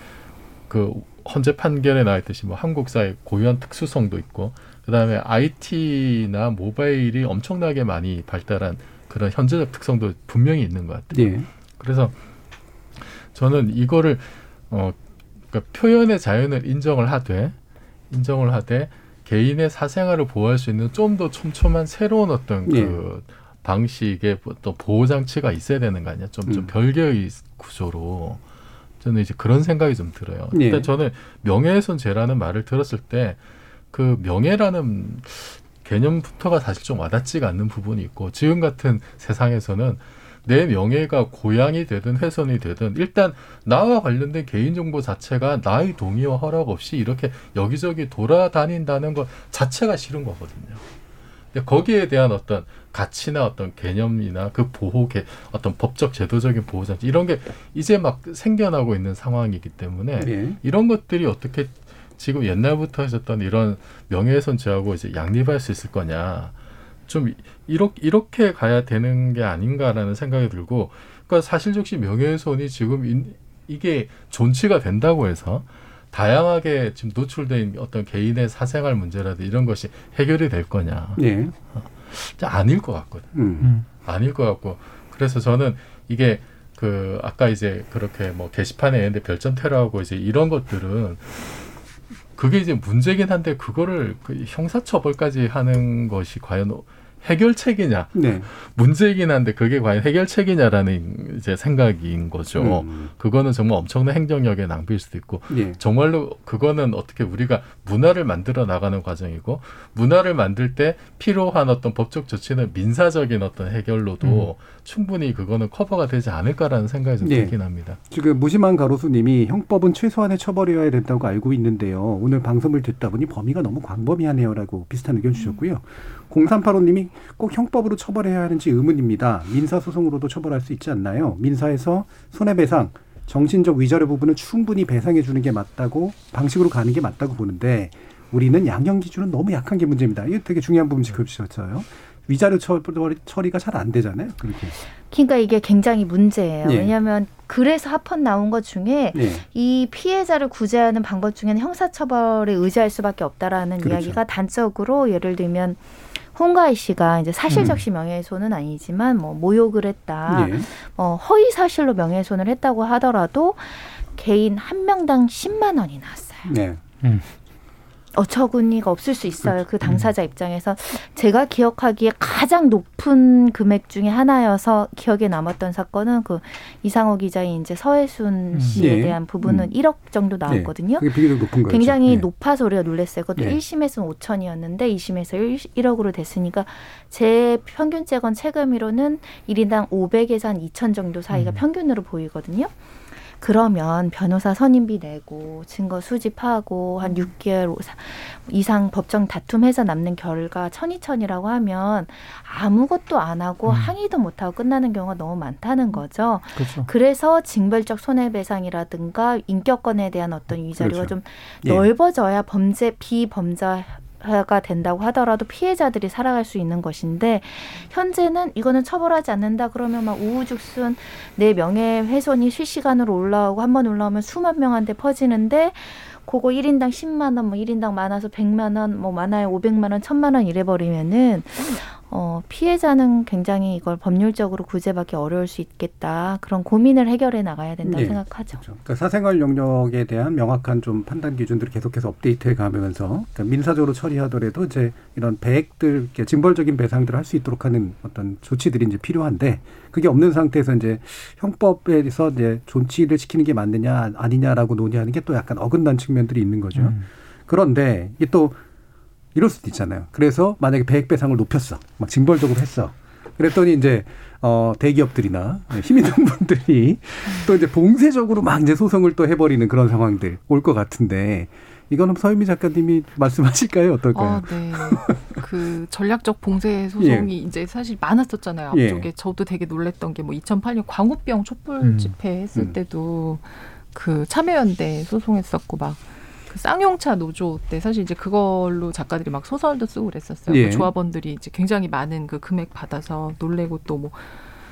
그 헌재 판결에 나와 있듯이 뭐 한국 사회 고유한 특수성도 있고 그다음에 IT나 모바일이 엄청나게 많이 발달한 그런 현재적 특성도 분명히 있는 것 같아요. 예. 그래서 저는 이거를 어 그러니까 표현의 자유는 인정을 하되 인정을 하되 개인의 사생활을 보호할 수 있는 좀 더 촘촘한 새로운 어떤 예. 그 방식의 또 보호 장치가 있어야 되는 거 아니야? 좀, 좀 음. 별개의 구조로 저는 이제 그런 생각이 좀 들어요. 예. 일단 저는 명예훼손 죄라는 말을 들었을 때 그 명예라는 개념부터가 사실 좀 와닿지가 않는 부분이 있고 지금 같은 세상에서는 내 명예가 고양이 되든 훼손이 되든 일단 나와 관련된 개인정보 자체가 나의 동의와 허락 없이 이렇게 여기저기 돌아다닌다는 것 자체가 싫은 거거든요. 근데 거기에 대한 어떤 가치나 어떤 개념이나 그 보호 개 어떤 법적 제도적인 보호 장치 이런 게 이제 막 생겨나고 있는 상황이기 때문에 예. 이런 것들이 어떻게 지금 옛날부터 하셨던 이런 명예훼손죄하고 이제 양립할 수 있을 거냐. 좀 이렇게 이렇게 가야 되는 게 아닌가라는 생각이 들고 그러니까 사실적시 명예훼손이 지금 인- 이게 존치가 된다고 해서 다양하게 지금 노출된 어떤 개인의 사생활 문제라든 이런 것이 해결이 될 거냐 예. 아닐 것 같거든. 음. 아닐 것 같고 그래서 저는 이게 그 아까 이제 그렇게 뭐 게시판에 있는데 별점 테러하고 이제 이런 것들은 그게 이제 문제긴 한데 그거를 그 형사처벌까지 하는 것이 과연 해결책이냐 네. 문제이긴 한데 그게 과연 해결책이냐라는 이제 생각인 거죠. 음. 그거는 정말 엄청난 행정력의 낭비일 수도 있고 예. 정말로 그거는 어떻게 우리가 문화를 만들어 나가는 과정이고 문화를 만들 때 필요한 어떤 법적 조치는 민사적인 어떤 해결로도 충분히 그거는 커버가 되지 않을까라는 생각이 좀 예. 들긴 합니다. 지금 무심한 가로수님이 형법은 최소한의 처벌이어야 된다고 알고 있는데요. 오늘 방송을 듣다 보니 범위가 너무 광범위하네요라고 비슷한 의견 주셨고요. 0385님이 꼭 형법으로 처벌해야 하는지 의문입니다. 민사소송으로도 처벌할 수 있지 않나요? 민사에서 손해배상, 정신적 위자료 부분은 충분히 배상해 주는 게 맞다고 방식으로 가는 게 맞다고 보는데 우리는 양형 기준은 너무 약한 게 문제입니다. 이게 되게 중요한 부분 짚어주셨어요. 위자료 처리, 처리 가 잘 안 되잖아요. 그렇게. 그러니까 이게 굉장히 문제예요. 예. 왜냐하면 그래서 합헌 나온 것 중에 네. 이 피해자를 구제하는 방법 중에는 형사처벌에 의지할 수밖에 없다라는 그렇죠. 이야기가 단적으로 예를 들면 홍가희 씨가 이제 음. 사실적시 명예훼손은 아니지만 뭐 모욕을 했다, 예. 어, 허위 사실로 명예훼손을 했다고 하더라도 개인 한 명당 10만 원이 나왔어요. 네. 어처구니가 없을 수 있어요. 그렇죠. 그 당사자 입장에서 제가 기억하기에 가장 높은 금액 중에 하나여서 기억에 남았던 사건은 그 이상호 기자의 이제 서해순 씨에 네. 대한 부분은 음. 1억 정도 나왔거든요. 네. 비교적 높은 거죠. 굉장히 네. 높아서 우리가 놀랐어요. 그것도 네. 1심에서는 5천이었는데 2심에서 1, 억으로 됐으니까 제 평균 재건 체감으로는 1인당 500에서 한 2천 정도 사이가 음. 평균으로 보이거든요. 그러면 변호사 선임비 내고 증거 수집하고 한 6개월 이상 법정 다툼해서 남는 결과 천이천이라고 하면 아무것도 안 하고 음. 항의도 못 하고 끝나는 경우가 너무 많다는 거죠. 그렇죠. 그래서 징벌적 손해배상이라든가 인격권에 대한 어떤 위자료가 그렇죠. 좀 예. 넓어져야 범죄 비범죄 가 된다고 하더라도 피해자들이 살아갈 수 있는 것인데 현재는 이거는 처벌하지 않는다 그러면 막 우후죽순 내 명예 훼손이 실시간으로 올라오고 한 번 올라오면 수만 명한테 퍼지는데 그거 일인당 10만 원, 뭐 1인당 많아서 100만 원, 뭐 많아야 500만 원, 1000만 원 이래 버리면은 어, 피해자는 굉장히 이걸 법률적으로 구제받기 어려울 수 있겠다. 그런 고민을 해결해 나가야 된다고 예. 생각하죠. 그러니까 사생활 영역에 대한 명확한 좀 판단 기준들을 계속해서 업데이트해 가면서 그러니까 민사적으로 처리하더라도 이제 이런 배액들 징벌적인 배상들을 할 수 있도록 하는 어떤 조치들이 이제 필요한데 그게 없는 상태에서 이제 형법에서 이제 존치를 시키는 게 맞느냐 아니냐라고 논의하는 게 또 약간 어긋난 측면들이 있는 거죠. 음. 그런데 이게 또 이럴 수도 있잖아요. 그래서 만약에 배액 배상을 높였어. 막 징벌적으로 했어. 그랬더니 이제 어 대기업들이나 힘 있는 분들이 또 이제 봉쇄적으로 막 이제 소송을 또 해버리는 그런 상황들 올 것 같은데 이거는 서유미 작가님이 말씀하실까요? 어떨까요? 아, 네. 그 전략적 봉쇄 소송이 이제 사실 많았었잖아요. 예. 앞쪽에 저도 되게 놀랬던 게 뭐 2008년 광우병 촛불 음. 집회 했을 음. 때도 그 참여연대 소송했었고 막 그 쌍용차 노조 때 사실 이제 그걸로 작가들이 막 소설도 쓰고 그랬었어요. 예. 그 조합원들이 이제 굉장히 많은 그 금액 받아서 놀래고 또 뭐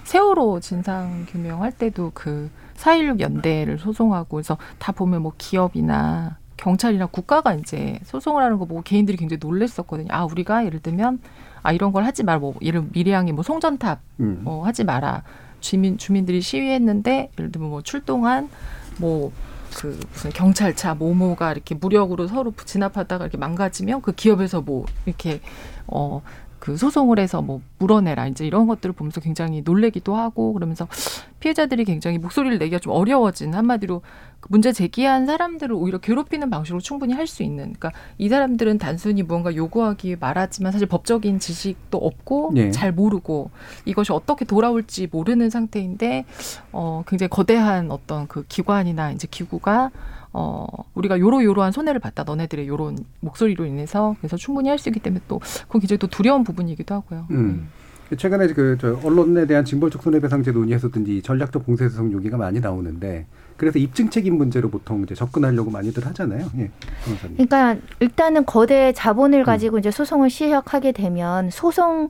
세월호 진상 규명할 때도 그 4.16 연대를 소송하고 그래서 다 보면 뭐 기업이나 경찰이나 국가가 이제 소송을 하는 거 보고 개인들이 굉장히 놀랬었거든요. 아, 우리가 예를 들면 아 이런 걸 하지 말뭐 예를 들면 미래항이 뭐 송전탑 음. 뭐 하지 마라. 주민 주민들이 시위했는데 예를 들면 뭐 출동한 뭐 그 무슨 경찰차 모모가 이렇게 무력으로 서로 진압하다가 이렇게 망가지면 그 기업에서 뭐 이렇게 어 그 소송을 해서 뭐 물어내라 이제 이런 것들을 보면서 굉장히 놀래기도 하고 그러면서 피해자들이 굉장히 목소리를 내기가 좀 어려워진 한마디로 그 문제 제기한 사람들을 오히려 괴롭히는 방식으로 충분히 할 수 있는 그러니까 이 사람들은 단순히 무언가 요구하기 말하지만 사실 법적인 지식도 없고 예. 잘 모르고 이것이 어떻게 돌아올지 모르는 상태인데 어 굉장히 거대한 어떤 그 기관이나 이제 기구가 어 우리가 요로요로한 손해를 봤다 너네들의 요런 목소리로 인해서 그래서 충분히 할 수 있기 때문에 또 그건 굉장히 또 두려운 부분이기도 하고요. 음. 최근에 그저 언론에 대한 징벌적 손해배상제 논의에서든지 전략적 봉쇄소송 요기가 많이 나오는데 그래서 입증 책임 문제로 보통 이제 접근하려고 많이들 하잖아요. 예. 변호사님. 그러니까 일단은 거대 자본을 가지고 이제 소송을 시작하게 되면 소송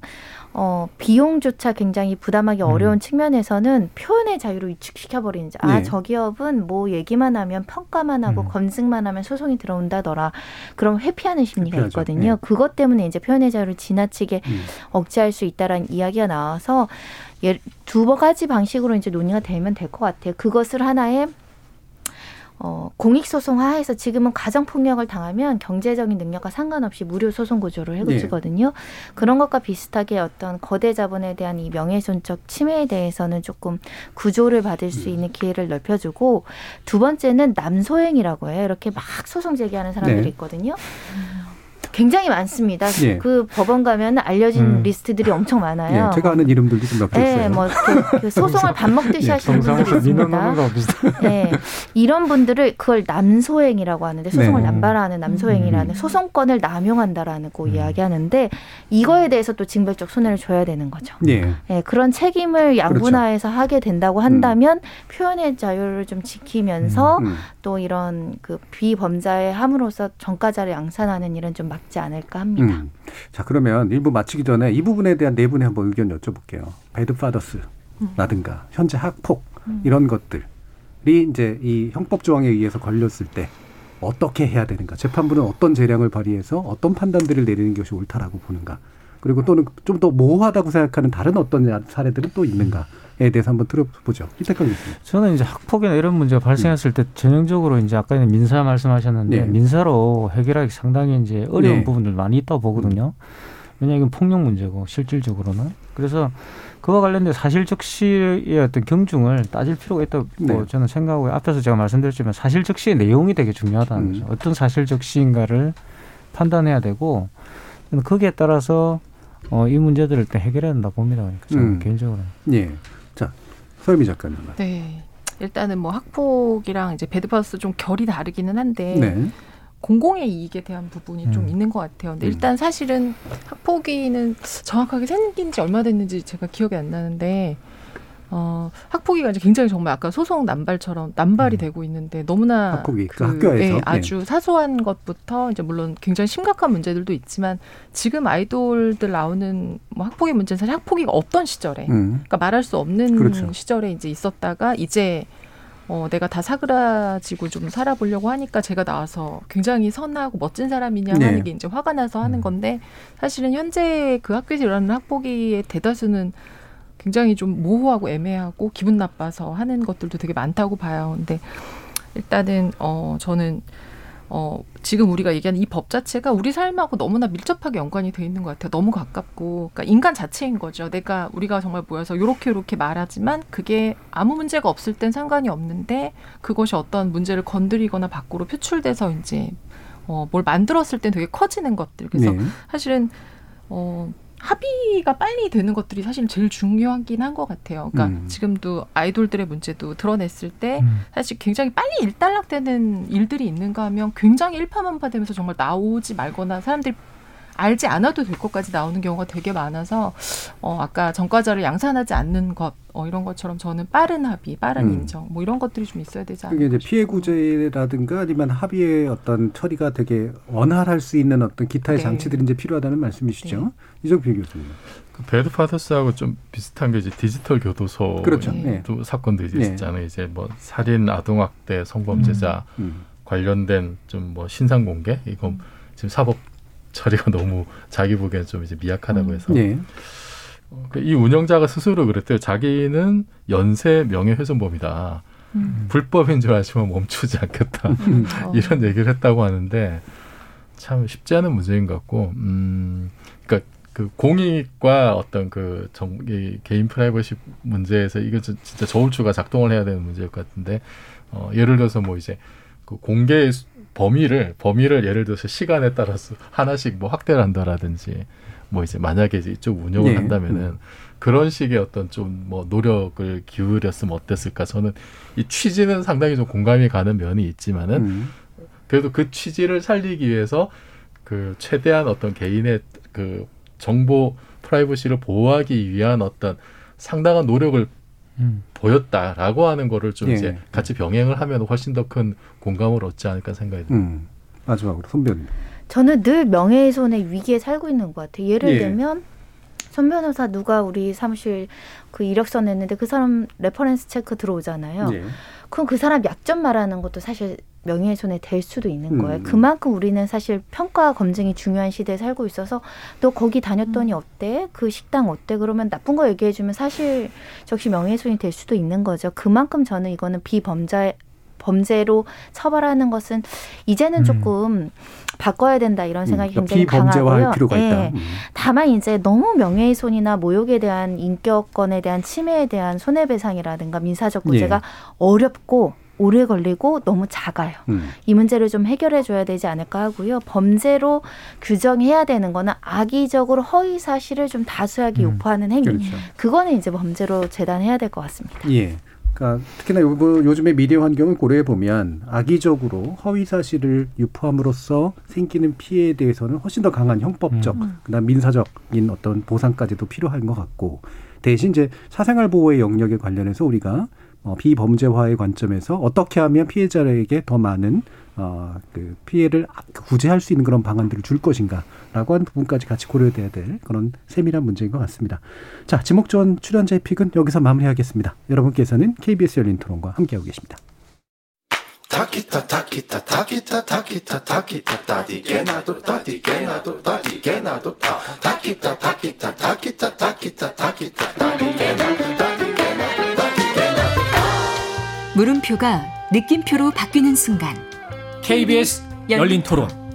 어 비용조차 굉장히 부담하기 음. 어려운 측면에서는 표현의 자유를 위축시켜 버리는 아 네. 저 기업은 뭐 얘기만 하면 평가만 하고 음. 검증만 하면 소송이 들어온다더라. 그럼 회피하는 심리가 회피하죠. 있거든요. 네. 그것 때문에 이제 표현의 자유를 지나치게 음. 억제할 수 있다라는 이야기가 나와서 예, 두 가지 방식으로 이제 논의가 되면 될 것 같아요. 그것을 하나의 어, 공익소송화해서 지금은 가정폭력을 당하면 경제적인 능력과 상관없이 무료 소송 구조를 해고치거든요. 그런 것과 비슷하게 어떤 거대 자본에 대한 이 명예훼손적 침해에 대해서는 조금 구조를 받을 수 있는 기회를 넓혀주고 두 번째는 남소행이라고 해요. 이렇게 막 소송 제기하는 사람들이 네. 있거든요. 굉장히 많습니다. 예. 그 법원 가면 알려진 음. 리스트들이 엄청 많아요. 예, 제가 아는 이름들도 좀몇개 네, 있어요. 뭐 그, 그 소송을 밥 먹듯이 예, 하시는 분들이 있습니다. 네, 이런 분들을 그걸 남소행이라고 하는데 소송을 네. 남발하는 남소행이라는 음. 소송권을 남용한다라는 거 음. 이야기하는데 이거에 대해서 또 징벌적 손해를 줘야 되는 거죠. 예. 네, 그런 책임을 양분화해서 하게 된다고 한다면 표현의 자유를 좀 지키면서 음. 또 이런 그 비범자의 함으로써 전과자를 양산하는 일은 좀 막지 않을까 합니다. 음. 자 그러면 일부 마치기 전에 이 부분에 대한 네 분의 한번 의견 여쭤볼게요. 배드 파더스라든가 현재 학폭 이런 것들이 이제 이 형법 조항에 의해서 걸렸을 때 어떻게 해야 되는가? 재판부는 어떤 재량을 발휘해서 어떤 판단들을 내리는 것이 옳다라고 보는가? 그리고 또는 좀 더 모호하다고 생각하는 다른 어떤 사례들은 또 있는가에 대해서 한번 들어보죠. 이태권 교수님. 저는 이제 학폭이나 이런 문제가 발생했을 때 전형적으로 이제 아까 민사 말씀하셨는데 네. 민사로 해결하기 상당히 이제 어려운 네. 부분들 많이 있다고 보거든요. 왜냐하면 이건 폭력 문제고 실질적으로는 그래서 그와 관련된 사실 적시의 어떤 경중을 따질 필요가 있다고 네. 저는 생각하고 앞에서 제가 말씀드렸지만 사실 적시의 내용이 되게 중요하다는 음. 거죠. 어떤 사실 적시인가를 판단해야 되고 거기에 따라서 어, 이 문제들을 또 해결해야 된다 봅니다. 그러니까 저는 음. 개인적으로. 예. 자 서유미 작가님. 네. 일단은 뭐 학폭이랑 이제 배드파우스 좀 결이 다르기는 한데 네. 공공의 이익에 대한 부분이 좀 음. 있는 것 같아요. 근데 음. 일단 사실은 학폭위는 정확하게 생긴 지 얼마 됐는지 제가 기억이 안 나는데 어, 학폭위가 이제 굉장히 정말 아까 소송 남발처럼 남발이 되고 있는데 너무나 학폭위, 그 학교에서. 예, 네. 아주 사소한 것부터 이제 물론 굉장히 심각한 문제들도 있지만 지금 아이돌들 나오는 뭐 학폭위 문제는 사실 학폭위가 없던 시절에 음. 그러니까 말할 수 없는 그렇죠. 시절에 이제 있었다가 이제 어, 내가 다 사그라지고 좀 살아보려고 하니까 제가 나와서 굉장히 선하고 멋진 사람이냐 네. 하는 게 이제 화가 나서 하는 건데 사실은 현재 그 학교에서 일어나는 학폭위의 대다수는 굉장히 좀 모호하고 애매하고 기분 나빠서 하는 것들도 되게 많다고 봐요. 근데 일단은 어 저는 어 지금 우리가 얘기하는 이 법 자체가 우리 삶하고 너무나 밀접하게 연관이 돼 있는 것 같아요. 너무 가깝고 그러니까 인간 자체인 거죠. 내가 우리가 정말 모여서 요렇게 요렇게 말하지만 그게 아무 문제가 없을 땐 상관이 없는데 그것이 어떤 문제를 건드리거나 밖으로 표출돼서 이제 어 뭘 만들었을 땐 되게 커지는 것들. 그래서 네. 사실은 어 합의가 빨리 되는 것들이 사실 제일 중요하긴 한 것 같아요. 그러니까 음. 지금도 아이돌들의 문제도 드러냈을 때 음. 사실 굉장히 빨리 일단락되는 일들이 있는가 하면 굉장히 일파만파되면서 정말 나오지 말거나 사람들이 알지 않아도 될 것까지 나오는 경우가 되게 많아서 어 아까 전과자를 양산하지 않는 것 어, 이런 것처럼 저는 빠른 합의, 빠른 음. 인정 뭐 이런 것들이 좀 있어야 되지 그게 않을까 이제 피해 구제라든가 아니면 합의의 어떤 처리가 되게 원활할 수 있는 어떤 기타의 네. 장치들이 이제 필요하다는 말씀이시죠. 네. 이정필 교수님. 그 배드파더스하고 좀 비슷한 게 이제 디지털 교도소 그렇죠. 네. 또 사건도 이제 네. 있잖아요. 이제 뭐 살인, 아동학대, 성범죄자 음. 관련된 좀 뭐 신상 공개 이건 지금 사법 처리가 너무 자기 보기엔 좀 이제 미약하다고 해서 네. 어, 그이 운영자가 스스로 그랬대요. 자기는 연쇄 명예훼손범이다. 음. 불법인 줄 알지만 멈추지 않겠다. 음. 어. 이런 얘기를 했다고 하는데 참 쉽지 않은 문제인 것 같고, 음, 그러니까 그 공익과 어떤 그 정, 이 개인 프라이버시 문제에서 이거 진- 진짜 저울추가 작동을 해야 되는 문제일 것 같은데, 어, 예를 들어서 뭐 이제 그 공개 수- 범위를 범위를 예를 들어서 시간에 따라서 하나씩 뭐 확대를 한다라든지, 뭐 이제 만약에 이제 이쪽 운영을 네. 한다면은 음. 그런 식의 어떤 좀 뭐 노력을 기울였으면 어땠을까? 저는 이 취지는 상당히 좀 공감이 가는 면이 있지만은 음. 그래도 그 취지를 살리기 위해서 그 최대한 어떤 개인의 그 정보 프라이버시를 보호하기 위한 어떤 상당한 노력을 음. 보였다라고 하는 거를 좀 예. 이제 같이 병행을 하면 훨씬 더 큰 공감을 얻지 않을까 생각이 듭니다. 음. 마지막으로 손변. 저는 늘 명예훼손의 위기에 살고 있는 것 같아요. 예를 예. 들면 손 변호사 누가 우리 사무실 그 이력서 냈는데 그 사람 reference 체크 들어오잖아요. 예. 그럼 그 사람 약점 말하는 것도 사실 명예훼손에 될 수도 있는 거예요. 음. 그만큼 우리는 사실 평가 검증이 중요한 시대에 살고 있어서 너 거기 다녔더니 어때? 그 식당 어때? 그러면 나쁜 거 얘기해 주면 사실 적시 명예훼손이 될 수도 있는 거죠. 그만큼 저는 이거는 비범죄 범죄로 처벌하는 것은 이제는 음. 조금 바꿔야 된다 이런 생각이 그러니까 굉장히 강하고요. 필요가 있다. 예. 음. 다만 이제 너무 명예훼손이나 모욕에 대한 인격권에 대한 침해에 대한 손해배상이라든가 민사적 구제가 어렵고 오래 걸리고 너무 작아요. 음. 이 문제를 좀 해결해 줘야 되지 않을까 하고요. 범죄로 규정해야 되는 거는 악의적으로 허위 사실을 좀 다수하게 음. 유포하는 행위. 그렇죠. 그거는 이제 범죄로 재단해야 될 것 같습니다. 예. 그러니까 특히나 요, 요즘의 미디어 환경을 고려해 보면 악의적으로 허위 사실을 유포함으로써 생기는 피해에 대해서는 훨씬 더 강한 형법적, 음. 그다음 민사적인 어떤 보상까지도 필요한 것 같고 대신 이제 사생활 보호의 영역에 관련해서 우리가 어, 비범죄화의 관점에서 어떻게 하면 피해자에게 더 많은 어, 그 피해를 구제할 수 있는 그런 방안들을 줄 것인가라고 하는 부분까지 같이 고려돼야 될 그런 세밀한 문제인 것 같습니다. 자, 지목전 출연자의 픽은 여기서 마무리하겠습니다. 여러분께서는 KBS 열린 토론과 함께하고 계십니다. 물음표가 느낌표로 바뀌는 순간 KBS 열린 토론.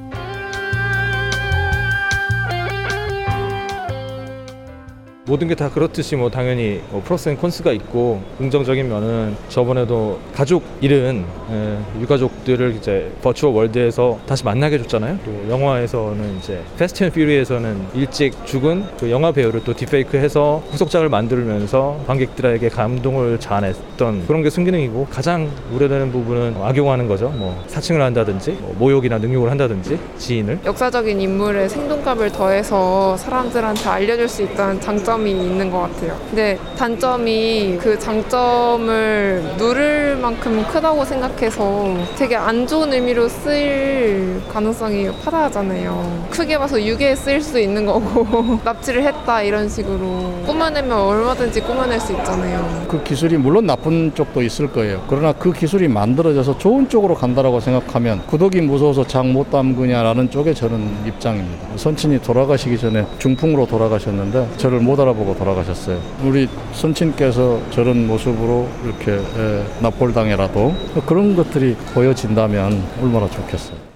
모든 게 다 그렇듯이 뭐 당연히 뭐 pros and cons가 있고 긍정적인 면은 저번에도 가족 잃은 에, 유가족들을 이제 virtual world에서 다시 만나게 해줬잖아요. 또 영화에서는 이제 Fast and Furious에서는 일찍 죽은 그 영화 배우를 또 deepfake해서 후속작을 만들면서 관객들에게 감동을 자아냈던 그런 게 순기능이고 가장 우려되는 부분은 악용하는 거죠. 뭐 사칭을 한다든지 뭐 모욕이나 능욕을 한다든지 지인을 역사적인 인물의 생동감을 더해서 사람들한테 알려줄 수 있다는 장점 이 있는 것 같아요. 근데 단점이 그 장점을 누를 만큼 크다고 생각해서 되게 안 좋은 의미로 쓰일 가능성이 파다하잖아요. 크게 봐서 유괴에 쓰일 수도 있는 거고 납치를 했다 이런 식으로 꾸며내면 얼마든지 꾸며낼 수 있잖아요. 그 기술이 물론 나쁜 쪽도 있을 거예요. 그러나 그 기술이 만들어져서 좋은 쪽으로 간다라고 생각하면 구독이 무서워서 장 못 담그냐라는 쪽에 저는 입장입니다. 선친이 돌아가시기 전에 중풍으로 돌아가셨는데 저를 못 알아보고 돌아가셨어요. 우리 선친께서 저런 모습으로 이렇게 에, 납골당해라도 그런 것들이 보여진다면 얼마나 좋겠어요.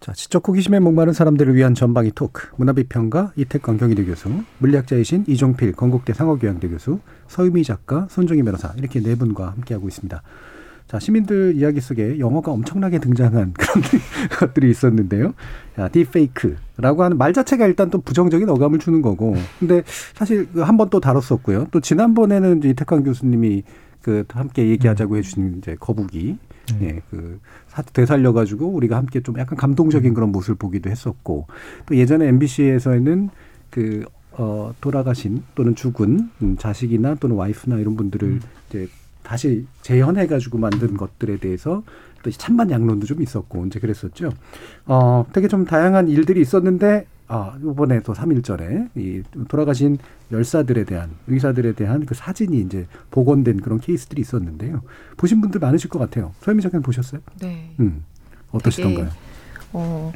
자, 지적 호기심에 목마른 사람들을 위한 전방위 토크. 문화비평가 이태광 경희대 교수, 물리학자이신 이종필 건국대 상어교양대 교수, 서유미 작가, 손종희 변호사 이렇게 네 분과 함께하고 있습니다. 자, 시민들 이야기 속에 영어가 엄청나게 등장한 그런 것들이 있었는데요. 자, 딥페이크라고 하는 말 자체가 일단 또 부정적인 어감을 주는 거고. 근데 사실 한 번 또 다뤘었고요. 또 지난번에는 이제 이태광 교수님이 그 함께 얘기하자고 해주신 이제 거북이 예, 그 사- 되살려 가지고 우리가 함께 좀 약간 감동적인 그런 모습을 보기도 했었고 또 예전에 MBC에서는 그 어, 돌아가신 또는 죽은 음, 자식이나 또는 와이프나 이런 분들을 이제 다시 재현해가지고 만든 것들에 대해서 또 찬반 양론도 좀 있었고 이제 그랬었죠. 어, 되게 좀 다양한 일들이 있었는데 아, 이번에 또 3일절에 이 돌아가신 열사들에 대한 의사들에 대한 그 사진이 이제 복원된 그런 케이스들이 있었는데요. 보신 분들 많으실 것 같아요. 소혜미 작가님 보셨어요? 네. 음. 어떠시던가요? 어,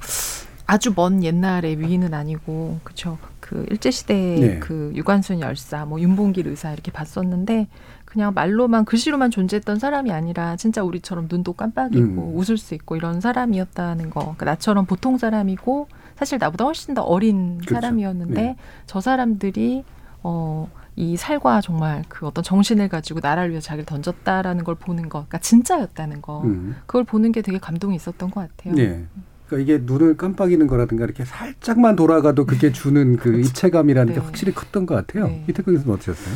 아주 먼 옛날의 위인은 아니고 그쵸 그 일제 시대의 네. 그 유관순 열사 뭐 윤봉길 의사 이렇게 봤었는데 그냥 말로만 글씨로만 존재했던 사람이 아니라 진짜 우리처럼 눈도 깜빡이고 음. 웃을 수 있고 이런 사람이었다는 거 그러니까 나처럼 보통 사람이고 사실 나보다 훨씬 더 어린 그렇죠. 사람이었는데 네. 저 사람들이 어. 이 살과 정말 그 어떤 정신을 가지고 나라를 위해서 자기를 던졌다라는 걸 보는 거, 그러니까 진짜였다는 거, 음. 그걸 보는 게 되게 감동이 있었던 것 같아요. 네. 그러니까 이게 눈을 깜빡이는 거라든가 이렇게 살짝만 돌아가도 그게 주는 그 입체감이라는 게 네. 확실히 컸던 것 같아요. 네. 이태근 교수는 어떠셨어요?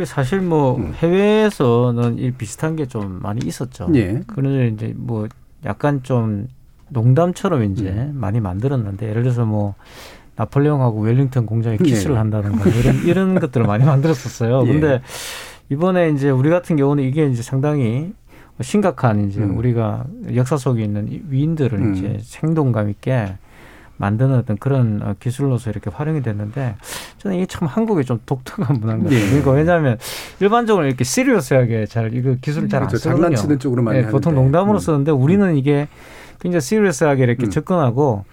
그게 사실 뭐 음. 해외에서는 이 비슷한 게 좀 많이 있었죠. 예. 그런데 이제 뭐 약간 좀 농담처럼 이제 음. 많이 만들었는데 예를 들어서 뭐 나폴레옹하고 웰링턴 공장에 예. 키스를 한다든가 뭐 이런 이런 것들을 많이 만들었었어요. 예. 근데 이번에 이제 우리 같은 경우는 이게 이제 상당히 심각한 이제 음. 우리가 역사 속에 있는 이 위인들을 음. 이제 생동감 있게 만드는 어떤 그런 어, 기술로서 이렇게 활용이 됐는데 저는 이게 참 한국의 좀 독특한 문화인 것 같아요. 예. 그러니까 왜냐하면 일반적으로 이렇게 시리어스하게 잘 이거 기술을 잘안 그렇죠. 쓰거든요. 장난치는 쪽으로 많이 예, 보통. 농담으로 음. 쓰는데 우리는 이게 굉장히 시리어스하게 이렇게 음. 접근하고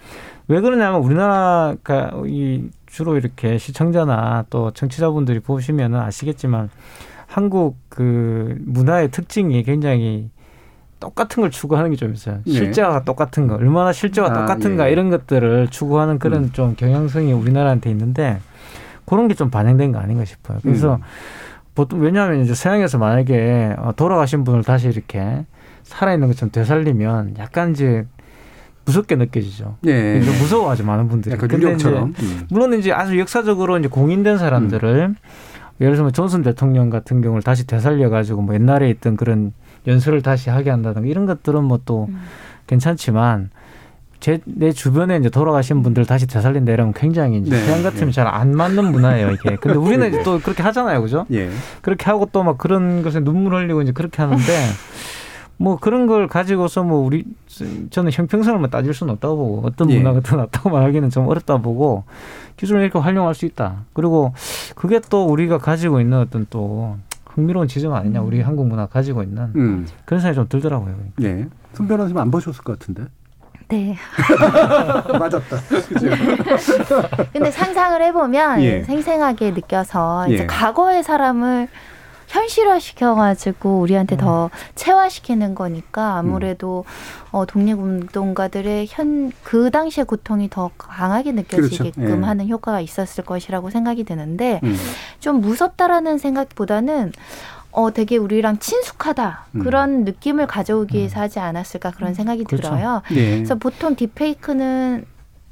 왜 그러냐면 우리나라가 이 주로 이렇게 시청자나 또 청취자분들이 보시면은 아시겠지만 한국 그 문화의 특징이 굉장히 똑같은 걸 추구하는 게 좀 있어요. 예. 실제와 똑같은 거, 얼마나 실제와 아, 똑같은가 예. 이런 것들을 추구하는 그런 음. 좀 경향성이 우리나라한테 있는데 그런 게 좀 반영된 거 아닌가 싶어요. 그래서 음. 보통 왜냐하면 이제 서양에서 만약에 어, 돌아가신 분을 다시 이렇게 살아있는 것처럼 되살리면 약간 이제 무섭게 느껴지죠. 예. 좀 무서워하죠 많은 분들이. 약간. 이제 음. 물론 이제 아주 역사적으로 이제 공인된 사람들을 예를 들면 존슨 대통령 같은 경우를 다시 되살려 가지고 뭐 옛날에 있던 그런 연설을 다시 하게 한다든가 이런 것들은 뭐또 괜찮지만 제 내 주변에 이제 돌아가신 분들 다시 되살린다 이러면 굉장히 이제 네, 서양 같으면 네. 잘안 맞는 문화예요 이게. 근데 우리는 이제 또 그렇게 하잖아요, 그죠? 예. 그렇게 하고 또 막 그런 것에 눈물 흘리고 이제 그렇게 하는데 뭐 그런 걸 가지고서 뭐 우리 저는 형평성을 뭐 따질 수는 없다고 보고 어떤 예. 문화가 더 낫다고 말하기는 좀 어렵다 보고 기술을 이렇게 활용할 수 있다. 그리고 그게 또 우리가 가지고 있는 어떤 또 흥미로운 지점 아니냐 우리 한국 문화 가지고 있는 음. 그런 생각이 좀 들더라고요. 예. 손 변호사님 안 보셨을 것 같은데. 네. 맞았다. 근데 상상을 해보면 예. 생생하게 느껴서 이제 예. 과거의 사람을 현실화 시켜가지고 우리한테 더 체화시키는 거니까 아무래도 어, 독립운동가들의 현 그 당시의 고통이 더 강하게 느껴지게끔 그렇죠. 예. 하는 효과가 있었을 것이라고 생각이 드는데 음. 좀 무섭다라는 생각보다는 어 되게 우리랑 친숙하다 음. 그런 느낌을 가져오기 위해서 하지 않았을까 그런 생각이 그렇죠. 들어요. 예. 그래서 보통 딥페이크는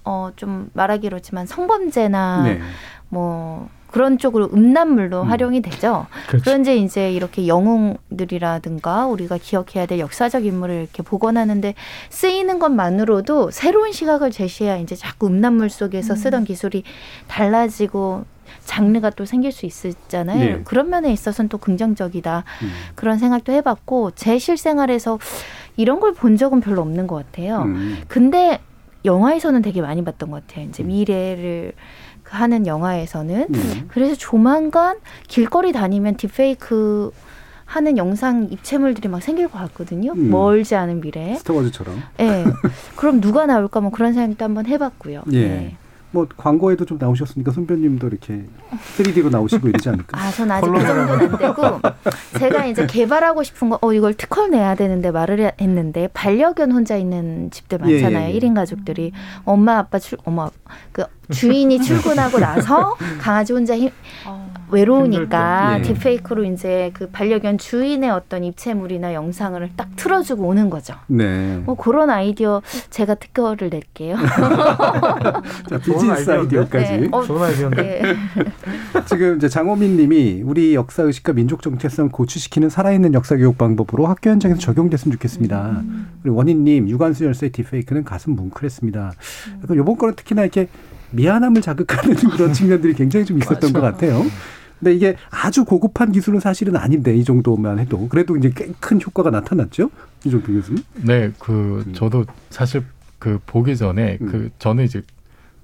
어 좀 말하기 그렇지만 성범죄나 네. 뭐 그런 쪽으로 음란물로 활용이 되죠. 그렇죠. 그런데 이제 이렇게 영웅들이라든가 우리가 기억해야 될 역사적 인물을 이렇게 복원하는데 쓰이는 것만으로도 새로운 시각을 제시해야 이제 자꾸 음란물 속에서 쓰던 기술이 달라지고 장르가 또 생길 수 있잖아요. 네. 그런 면에 있어서는 또 긍정적이다. 음. 그런 생각도 해봤고 제 실생활에서 이런 걸 본 적은 별로 없는 것 같아요. 음. 근데 영화에서는 되게 많이 봤던 것 같아요. 이제 미래를 하는 영화에서는 음. 그래서 조만간 길거리 다니면 딥페이크 하는 영상 입체물들이 막 생길 것 같거든요. 음. 멀지 않은 미래에. 스타워즈처럼. 예. 그럼 누가 나올까 뭐 그런 생각도 한번 해봤고요. 예. 네. 뭐 광고에도 좀 나오셨으니까 선배님도 이렇게 3D로 나오시고 이러지 않을까? 아, 전 아직 그 정도는 안 되고 제가 이제 개발하고 싶은 거, 어 이걸 특허를 내야 되는데 말을 해- 했는데 반려견 혼자 있는 집들 예, 많잖아요. 예, 예. 일 1인 가족들이 엄마 아빠 출 엄마 그 주인이 출근하고 나서 강아지 혼자 힘, 외로우니까 힘들 때. 예. 딥페이크로 이제 그 반려견 주인의 어떤 입체물이나 영상을 딱 틀어주고 오는 거죠. 네. 뭐 그런 아이디어 제가 특허를 낼게요. 자, 비즈니스 아이디어까지. 네. 어, 좋은 아이디어인데. 네. 지금 이제 장호민 님이 우리 역사 의식과 민족 정체성 고취시키는 살아있는 역사 교육 방법으로 학교 현장에서 적용됐으면 좋겠습니다. 그리고 원인 님 유관순 열사의 딥페이크는 가슴 뭉클했습니다. 그래서 이번 거는 특히나 이렇게 미안함을 자극하는 그런 측면들이 굉장히 좀 있었던 것 같아요. 근데 이게 아주 고급한 기술은 사실은 아닌데 이 정도만 해도 그래도 이제 꽤 큰 효과가 나타났죠. 이종필 교수님. 네, 그 저도 사실 그 보기 전에 음. 그 저는 이제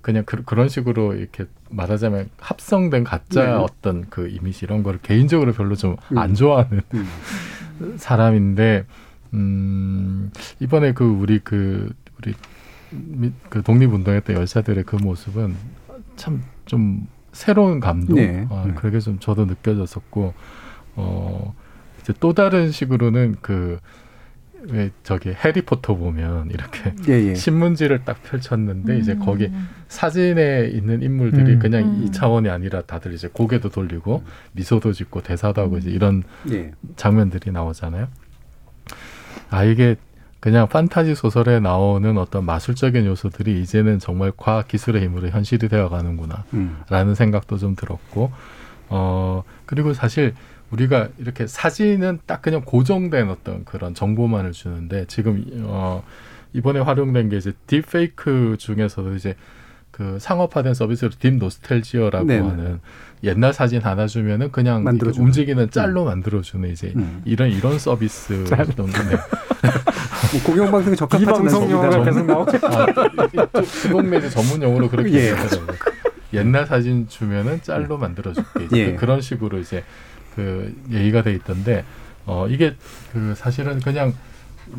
그냥 그, 런 식으로 이렇게 말하자면 합성된 가짜 네. 어떤 그 이미지 이런 거를 개인적으로 별로 좀안 음. 좋아하는 음. 사람인데 음 이번에 그 우리 그 우리 미- 그 독립운동했던 열사들의 그 모습은 참 좀 새로운 감동 네. 아, 네. 그렇게 좀 저도 느껴졌었고 어 이제 또 다른 식으로는 그 왜 저기 해리포터 보면 이렇게 예, 예. 신문지를 딱 펼쳤는데 이제 음. 거기 사진에 있는 인물들이 음. 그냥 음. 이 차원이 아니라 다들 이제 고개도 돌리고 미소도 짓고 대사도 하고 이제 이런 예. 장면들이 나오잖아요. 아 이게 그냥 판타지 소설에 나오는 어떤 마술적인 요소들이 이제는 정말 과학 기술의 힘으로 현실이 되어 가는구나. 음. 라는 생각도 좀 들었고 어 그리고 사실 우리가 이렇게 사진은 딱 그냥 고정된 어떤 그런 정보만을 주는데 지금 어 이번에 활용된 게 이제 딥페이크 중에서도 이제 그 상업화된 서비스로 딥 노스텔지어라고 네네. 하는 옛날 사진 하나 주면은 그냥. 움직이는 짤로 만들어주는 이제 음. 이런 이런 서비스 짤. 좀 네. 뭐 공영방송에 적합하지 이 방송 용어가 계속 나오죠. 아, 수동 매제 전문 용어로 그렇게 예. 얘기하더라고요. 옛날 사진 주면은 짤로 만들어줄게. 이제 예. 그런 식으로 이제 그 얘기가 돼 있던데 어 이게 그 사실은 그냥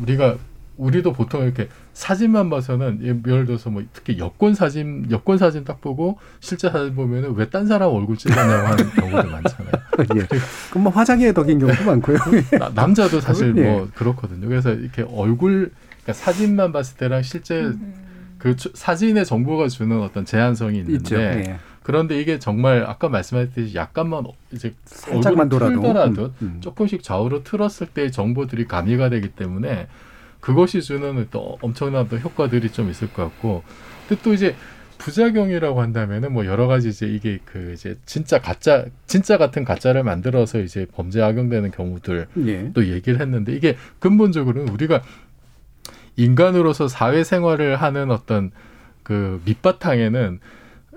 우리가 우리도 보통 이렇게 사진만 봐서는 예, 예를 들어서 뭐 특히 여권 사진 여권 사진 딱 보고 실제 사진 보면은 왜 딴 사람 얼굴 찍었냐고 하는 경우도 많잖아요. 예. 그럼 뭐 화장에 덕인 경우도 많고요. 나- 남자도 사실 예. 뭐 그렇거든요. 그래서 이렇게 얼굴 그러니까 사진만 봤을 때랑 실제 그 주- 사진의 정보가 주는 어떤 제한성이 있는데 있죠. 예. 그런데 이게 정말 아까 말씀하셨듯이 약간만 어- 이제 살짝만 돌아도. 틀더라도 음, 음. 조금씩 좌우로 틀었을 때 정보들이 가미가 되기 때문에 그것이 주는 또 엄청난 또 효과들이 좀 있을 것 같고 근데 또 이제 부작용이라고 한다면은 뭐 여러 가지 이제 이게 그 이제 진짜 가짜 진짜 같은 가짜를 만들어서 이제 범죄 악용되는 경우들 예. 또 얘기를 했는데 이게 근본적으로는 우리가 인간으로서 사회생활을 하는 어떤 그 밑바탕에는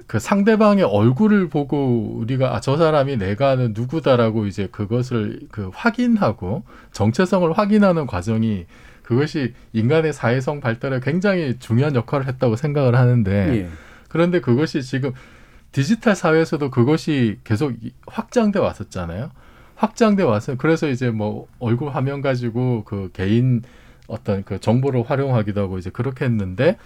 그 상대방의 얼굴을 보고 우리가 아, 저 사람이 내가 아는 누구다라고 이제 그것을 그 확인하고 정체성을 확인하는 과정이 그것이 인간의 사회성 발달에 굉장히 중요한 역할을 했다고 생각을 하는데 예. 그런데 그것이 지금 디지털 사회에서도 그것이 계속 이- 확장돼 왔었잖아요. 확장돼 와서 그래서 이제 뭐 얼굴 화면 가지고 그 개인 어떤 그 정보를 활용하기도 하고 이제 그렇게 했는데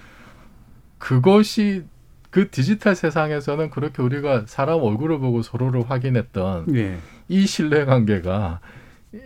그것이 그 디지털 세상에서는 그렇게 우리가 사람 얼굴을 보고 서로를 확인했던 예. 이 신뢰 관계가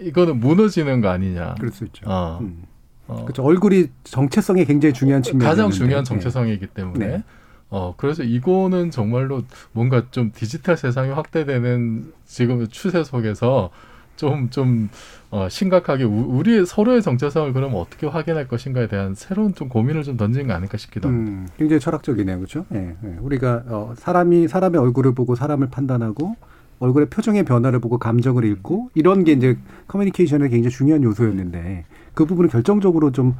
이거는 무너지는 거 아니냐. 그럴 수 있죠. 어. 음. 어. 그렇죠. 얼굴이 정체성이 굉장히 중요한 측면이 가장 중요한 정체성이기 때문에 네. 어 그래서 이거는 정말로 뭔가 좀 디지털 세상이 확대되는 지금 추세 속에서 좀좀 어, 심각하게 우, 우리 서로의 정체성을 그러면 어떻게 확인할 것인가에 대한 새로운 좀 고민을 좀 던진 거 아닐까 싶기도 합니다. 음, 굉장히 철학적이네요, 그렇죠? 예, 예. 우리가 어, 사람이 사람의 얼굴을 보고 사람을 판단하고 얼굴의 표정의 변화를 보고 감정을 읽고 이런 게 이제 커뮤니케이션의 굉장히 중요한 요소였는데 그 부분을 결정적으로 좀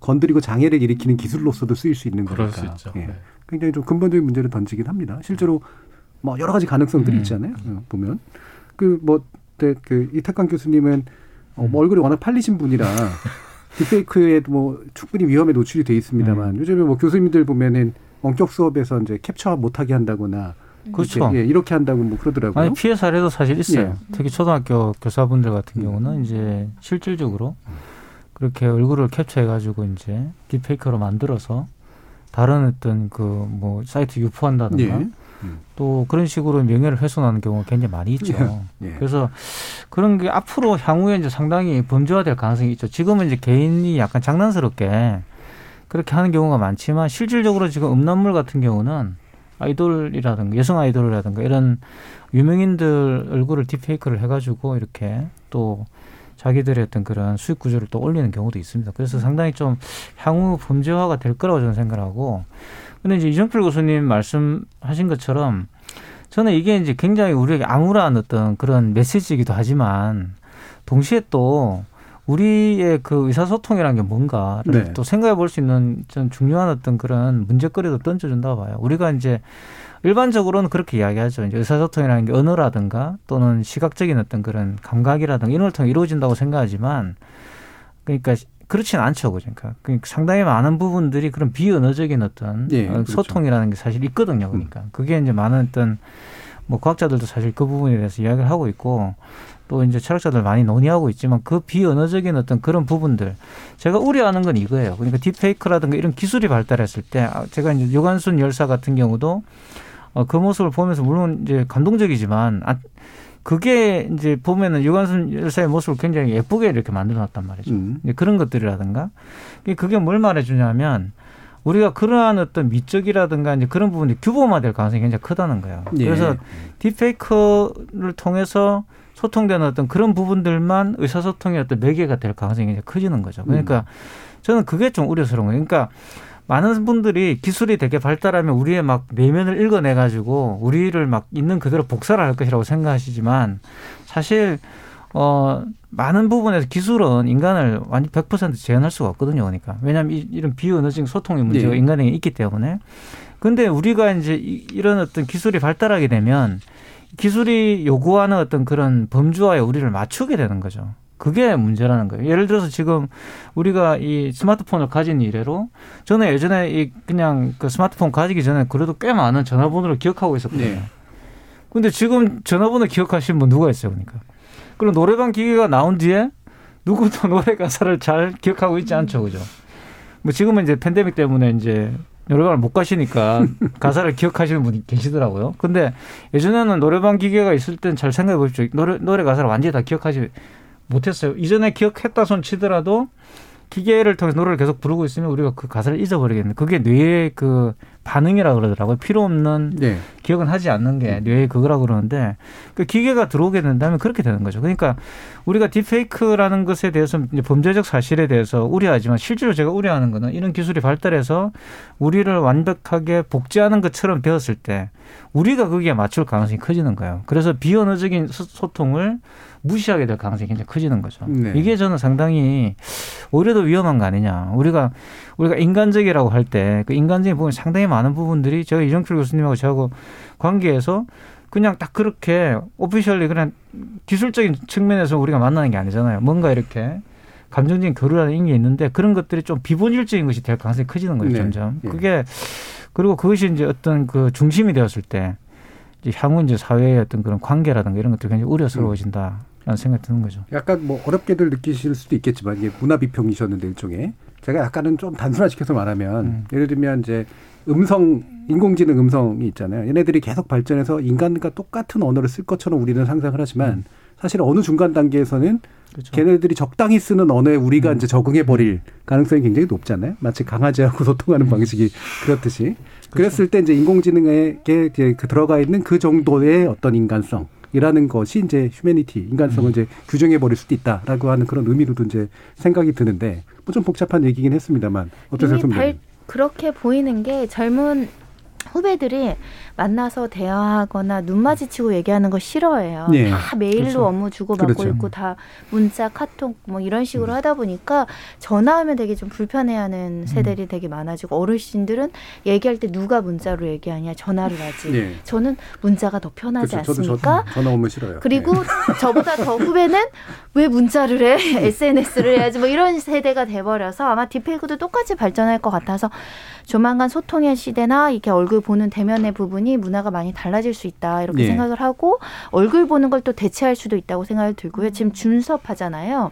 건드리고 장애를 일으키는 기술로서도 쓰일 수 있는 거니까. 수. 예. 네. 굉장히 좀 근본적인 문제를 던지긴 합니다. 실제로 뭐 여러 가지 가능성들이 음. 있잖아요. 어, 보면 그뭐 그 이태강 교수님은 어, 음. 뭐 얼굴이 워낙 팔리신 분이라 딥페이크에 뭐 충분히 위험에 노출이 돼 있습니다만 음. 요즘에 뭐 교수님들 보면은 원격 수업에서 이제 캡처 못하게 한다거나 그렇죠. 이렇게, 예, 이렇게 한다고 뭐 그러더라고요. 아니 피해 사례도 사실 있어요. 예. 특히 초등학교 교사분들 같은 경우는 이제 실질적으로 그렇게 얼굴을 캡처해 가지고 이제 딥페이크로 만들어서 다른 어떤 그 뭐 사이트 유포한다든가 예. 또 그런 식으로 명예를 훼손하는 경우가 굉장히 많이 있죠. 예. 그래서 그런 게 앞으로 향후에 이제 상당히 범죄화될 가능성이 있죠. 지금은 이제 개인이 약간 장난스럽게 그렇게 하는 경우가 많지만 실질적으로 지금 음란물 같은 경우는 아이돌이라든가 여성 아이돌이라든가 이런 유명인들 얼굴을 딥페이크를 해가지고 이렇게 또 자기들의 어떤 그런 수익 구조를 또 올리는 경우도 있습니다. 그래서 상당히 좀 향후 범죄화가 될 거라고 저는 생각하고 근데 이제 이정필 교수님 말씀하신 것처럼 저는 이게 이제 굉장히 우리에게 암울한 어떤 그런 메시지이기도 하지만 동시에 또 우리의 그 의사소통이라는 게 뭔가를 네. 또 생각해 볼 수 있는 좀 중요한 어떤 그런 문제거리도 던져준다고 봐요. 우리가 이제 일반적으로는 그렇게 이야기하죠. 이제 의사소통이라는 게 언어라든가 또는 시각적인 어떤 그런 감각이라든가 이런 걸 통해 이루어진다고 생각하지만 그러니까 그렇지는 않죠. 그러니까 그러니까 상당히 많은 부분들이 그런 비언어적인 어떤 예, 어, 그렇죠. 소통이라는 게 사실 있거든요. 그러니까 그게 이제 많은 어떤 뭐 과학자들도 사실 그 부분에 대해서 이야기를 하고 있고 또 이제 철학자들 많이 논의하고 있지만 그 비언어적인 어떤 그런 부분들 제가 우려하는 건 이거예요. 그러니까 딥페이크라든가 이런 기술이 발달했을 때 아, 제가 이제 유관순 열사 같은 경우도 어, 그 모습을 보면서 물론 이제 감동적이지만 아, 그게 이제 보면은 유관순 열사의 모습을 굉장히 예쁘게 이렇게 만들어놨단 말이죠. 음. 그런 것들이라든가 그게- 그게 뭘 말해주냐면 우리가 그러한 어떤 미적이라든가 이제 그런 부분이 규범화될 가능성이 굉장히 크다는 거예요. 예. 그래서 딥페이크를 통해서 소통되는 어떤 그런 부분들만 의사소통의 어떤 매개가 될 가능성이 커지는 거죠. 그러니까 저는 그게 좀 우려스러운 거예요. 그러니까 많은 분들이 기술이 되게 발달하면 우리의 막 내면을 읽어내 가지고 우리를 막 있는 그대로 복사를 할 것이라고 생각하시지만 사실 어 많은 부분에서 기술은 인간을 완전 100% 재현할 수가 없거든요. 그러니까 왜냐하면 이, 이런 비언어적인 소통의 문제가 예. 인간에게 있기 때문에 근데 우리가 이제 이- 이런 어떤 기술이 발달하게 되면 기술이 요구하는 어떤 그런 범주와에 우리를 맞추게 되는 거죠. 그게 문제라는 거예요. 예를 들어서 지금 우리가 이 스마트폰을 가진 이래로 저는 예전에 이 그냥 그 스마트폰 가지기 전에 그래도 꽤 많은 전화번호를 기억하고 있었거든요. 네. 근데 지금 전화번호 기억하시는 분 누가 있어요, 그러니까. 그럼 노래방 기계가 나온 뒤에 누구도 노래 가사를 잘 기억하고 있지 않죠, 그죠? 뭐 지금은 이제 팬데믹 때문에 이제 노래방을 못 가시니까 가사를 기억하시는 분이 계시더라고요. 근데 예전에는 노래방 기계가 있을 땐 잘 생각해 보십시오. 노래, 노래 가사를 완전히 다 기억하지 못했어요. 이전에 기억했다 손 치더라도 기계를 통해서 노래를 계속 부르고 있으면 우리가 그 가사를 잊어버리겠네. 그게 뇌의 그 반응이라 그러더라고요. 필요 없는 네. 기억은 하지 않는 게 뇌의 그거라고 그러는데 그 기계가 들어오게 된다면 그렇게 되는 거죠. 그러니까 우리가 딥페이크라는 것에 대해서 범죄적 사실에 대해서 우려하지만 실제로 제가 우려하는 거는 이런 기술이 발달해서 우리를 완벽하게 복제하는 것처럼 되었을 때 우리가 거기에 맞출 가능성이 커지는 거예요. 그래서 비언어적인 소- 소통을 무시하게 될 가능성이 굉장히 커지는 거죠. 네. 이게 저는 상당히 오히려 더 위험한 거 아니냐. 우리가 우리가 인간적이라고 할 때 그 인간적인 부분 상당히 많은 부분들이 제가 이정필 교수님하고 저하고 관계에서 그냥 딱 그렇게 오피셜리 그냥 기술적인 측면에서 우리가 만나는 게 아니잖아요. 뭔가 이렇게 감정적인 교류라는 게 있는데 그런 것들이 좀 비본질적인 것이 될 가능성이 커지는 거예요, 네. 점점. 예. 그게 그리고 그것이 이제 어떤 그 중심이 되었을 때 이제 향후 이제 사회의 어떤 그런 관계라든가 이런 것들이 굉장히 우려스러워진다라는 생각이 드는 거죠. 약간 뭐 어렵게들 느끼실 수도 있겠지만 이게 문화 비평이셨는데 일종의 제가 약간은 좀 단순화시켜서 말하면 음. 예를 들면 이제 음성 인공지능 음성이 있잖아요. 얘네들이 계속 발전해서 인간과 똑같은 언어를 쓸 것처럼 우리는 상상을 하지만 사실 어느 중간 단계에서는 그렇죠. 걔네들이 적당히 쓰는 언어에 음. 우리가 이제 적응해 버릴 가능성이 굉장히 높잖아요. 마치 강아지하고 소통하는 음. 방식이 그렇듯이. 그렇죠. 그랬을 때 이제 인공지능에 이제 그 들어가 있는 그 정도의 어떤 인간성. 이라는 것이 이제 휴메니티 인간성을 음. 이제 규정해 버릴 수도 있다라고 하는 그런 의미로도 이제 생각이 드는데 뭐 좀 복잡한 얘기긴 했습니다만 어떠세요, 선배님? 그렇게 보이는 게 젊은 후배들이 만나서 대화하거나 눈 마주치고 얘기하는 거 싫어해요. 네. 다 메일로 그렇죠. 업무 주고받고 그렇죠. 있고 다 문자, 카톡 뭐 이런 식으로 하다 보니까 전화하면 되게 좀 불편해하는 세대들이 되게 많아지고 어르신들은 얘기할 때 누가 문자로 얘기하냐 전화를 하지. 네. 저는 문자가 더 편하지 그렇죠. 저도 않습니까? 저, 전화 오면 싫어요. 그리고 네. 저보다 더 후배는 왜 문자를 해? SNS를 해야지. 뭐 이런 세대가 돼버려서 아마 디페이크도 똑같이 발전할 것 같아서 조만간 소통의 시대나 이렇게 얼굴 보는 대면의 부분이 문화가 많이 달라질 수 있다 이렇게 예. 생각을 하고 얼굴 보는 걸 또 대체할 수도 있다고 생각이 들고요. 지금 줌 수업 하잖아요.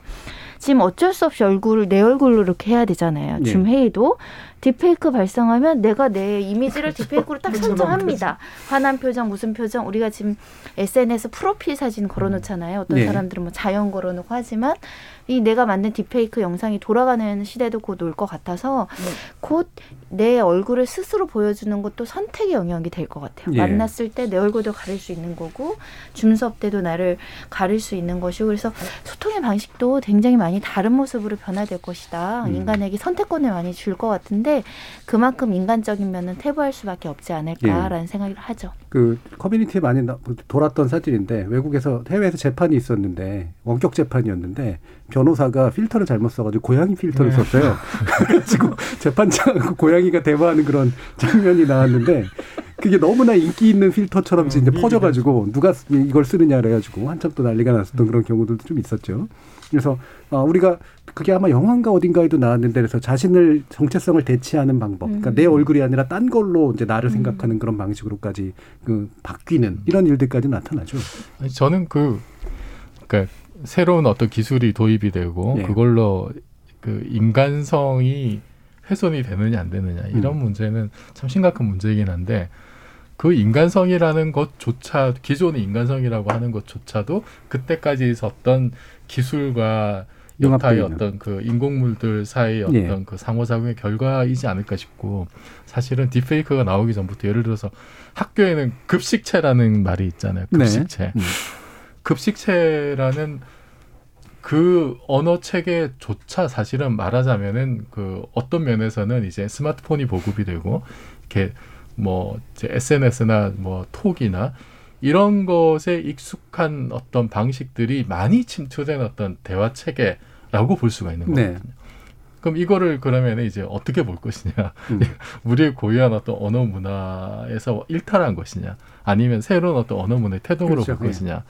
지금 어쩔 수 없이 얼굴을 내 얼굴로 이렇게 해야 되잖아요. 예. 줌 회의도 디페이크 발생하면 내가 내 이미지를 디페이크로 딱 선정합니다. 화난 표정, 무슨 표정. 우리가 지금 SNS 프로필 사진 걸어놓잖아요. 어떤 네. 사람들은 뭐 자연 걸어놓고 하지만 이 내가 만든 디페이크 영상이 돌아가는 시대도 곧 올 것 같아서 곧내 얼굴을 스스로 보여주는 것도 선택의 영역이 될 것 같아요. 예. 만났을 때 내 얼굴도 가릴 수 있는 거고 줌 수업 때도 나를 가릴 수 있는 것이고 그래서 소통의 방식도 굉장히 많이 다른 모습으로 변화될 것이다. 음. 인간에게 선택권을 많이 줄 것 같은데 그만큼 인간적인 면은 태보할 수밖에 없지 않을까라는 예. 생각을 하죠. 그 커뮤니티에 많이 나- 돌았던 사진인데 외국에서 해외에서 재판이 있었는데 원격 재판이었는데 변호사가 필터를 잘못 써가지고 고양이 필터를 네. 썼어요. 그래가지고 재판장하고 고양이가 대화하는 그런 장면이 나왔는데 그게 너무나 인기 있는 필터처럼 이제 퍼져가지고 누가 쓰- 이걸 쓰느냐 그래가지고 한참 또 난리가 났었던 그런 경우들도 좀 있었죠. 그래서 어, 우리가 그게 아마 영화인가 어딘가에도 나왔는데 그래서 자신을 정체성을 대체하는 방법, 그러니까 음. 내 얼굴이 아니라 딴 걸로 이제 나를 생각하는 그런 방식으로까지 그 바뀌는 이런 일들까지 나타나죠. 저는 그 그러니까 새로운 어떤 기술이 도입이 되고 예. 그걸로 그 인간성이 훼손이 되느냐 안 되느냐 이런 음. 문제는 참 심각한 문제이긴 한데 그 인간성이라는 것조차 기존의 인간성이라고 하는 것조차도 그때까지 있었던 기술과 융합되어 어떤 그 인공물들 사이의 어떤 예. 그 상호작용의 결과이지 않을까 싶고 사실은 딥페이크가 나오기 전부터 예를 들어서 학교에는 급식체라는 말이 있잖아요. 네. 급식체. 음. 급식체라는 그 언어 체계조차 사실은 말하자면은 그 어떤 면에서는 이제 스마트폰이 보급이 되고 이렇게 뭐 이제 SNS나 뭐 톡이나 이런 것에 익숙한 어떤 방식들이 많이 침투된 어떤 대화 체계라고 볼 수가 있는 네. 거거든요. 그럼 이거를 그러면 이제 어떻게 볼 것이냐? 음. 우리의 고유한 어떤 언어 문화에서 일탈한 것이냐? 아니면 새로운 어떤 언어 문화의 태동으로 그렇죠. 볼 것이냐?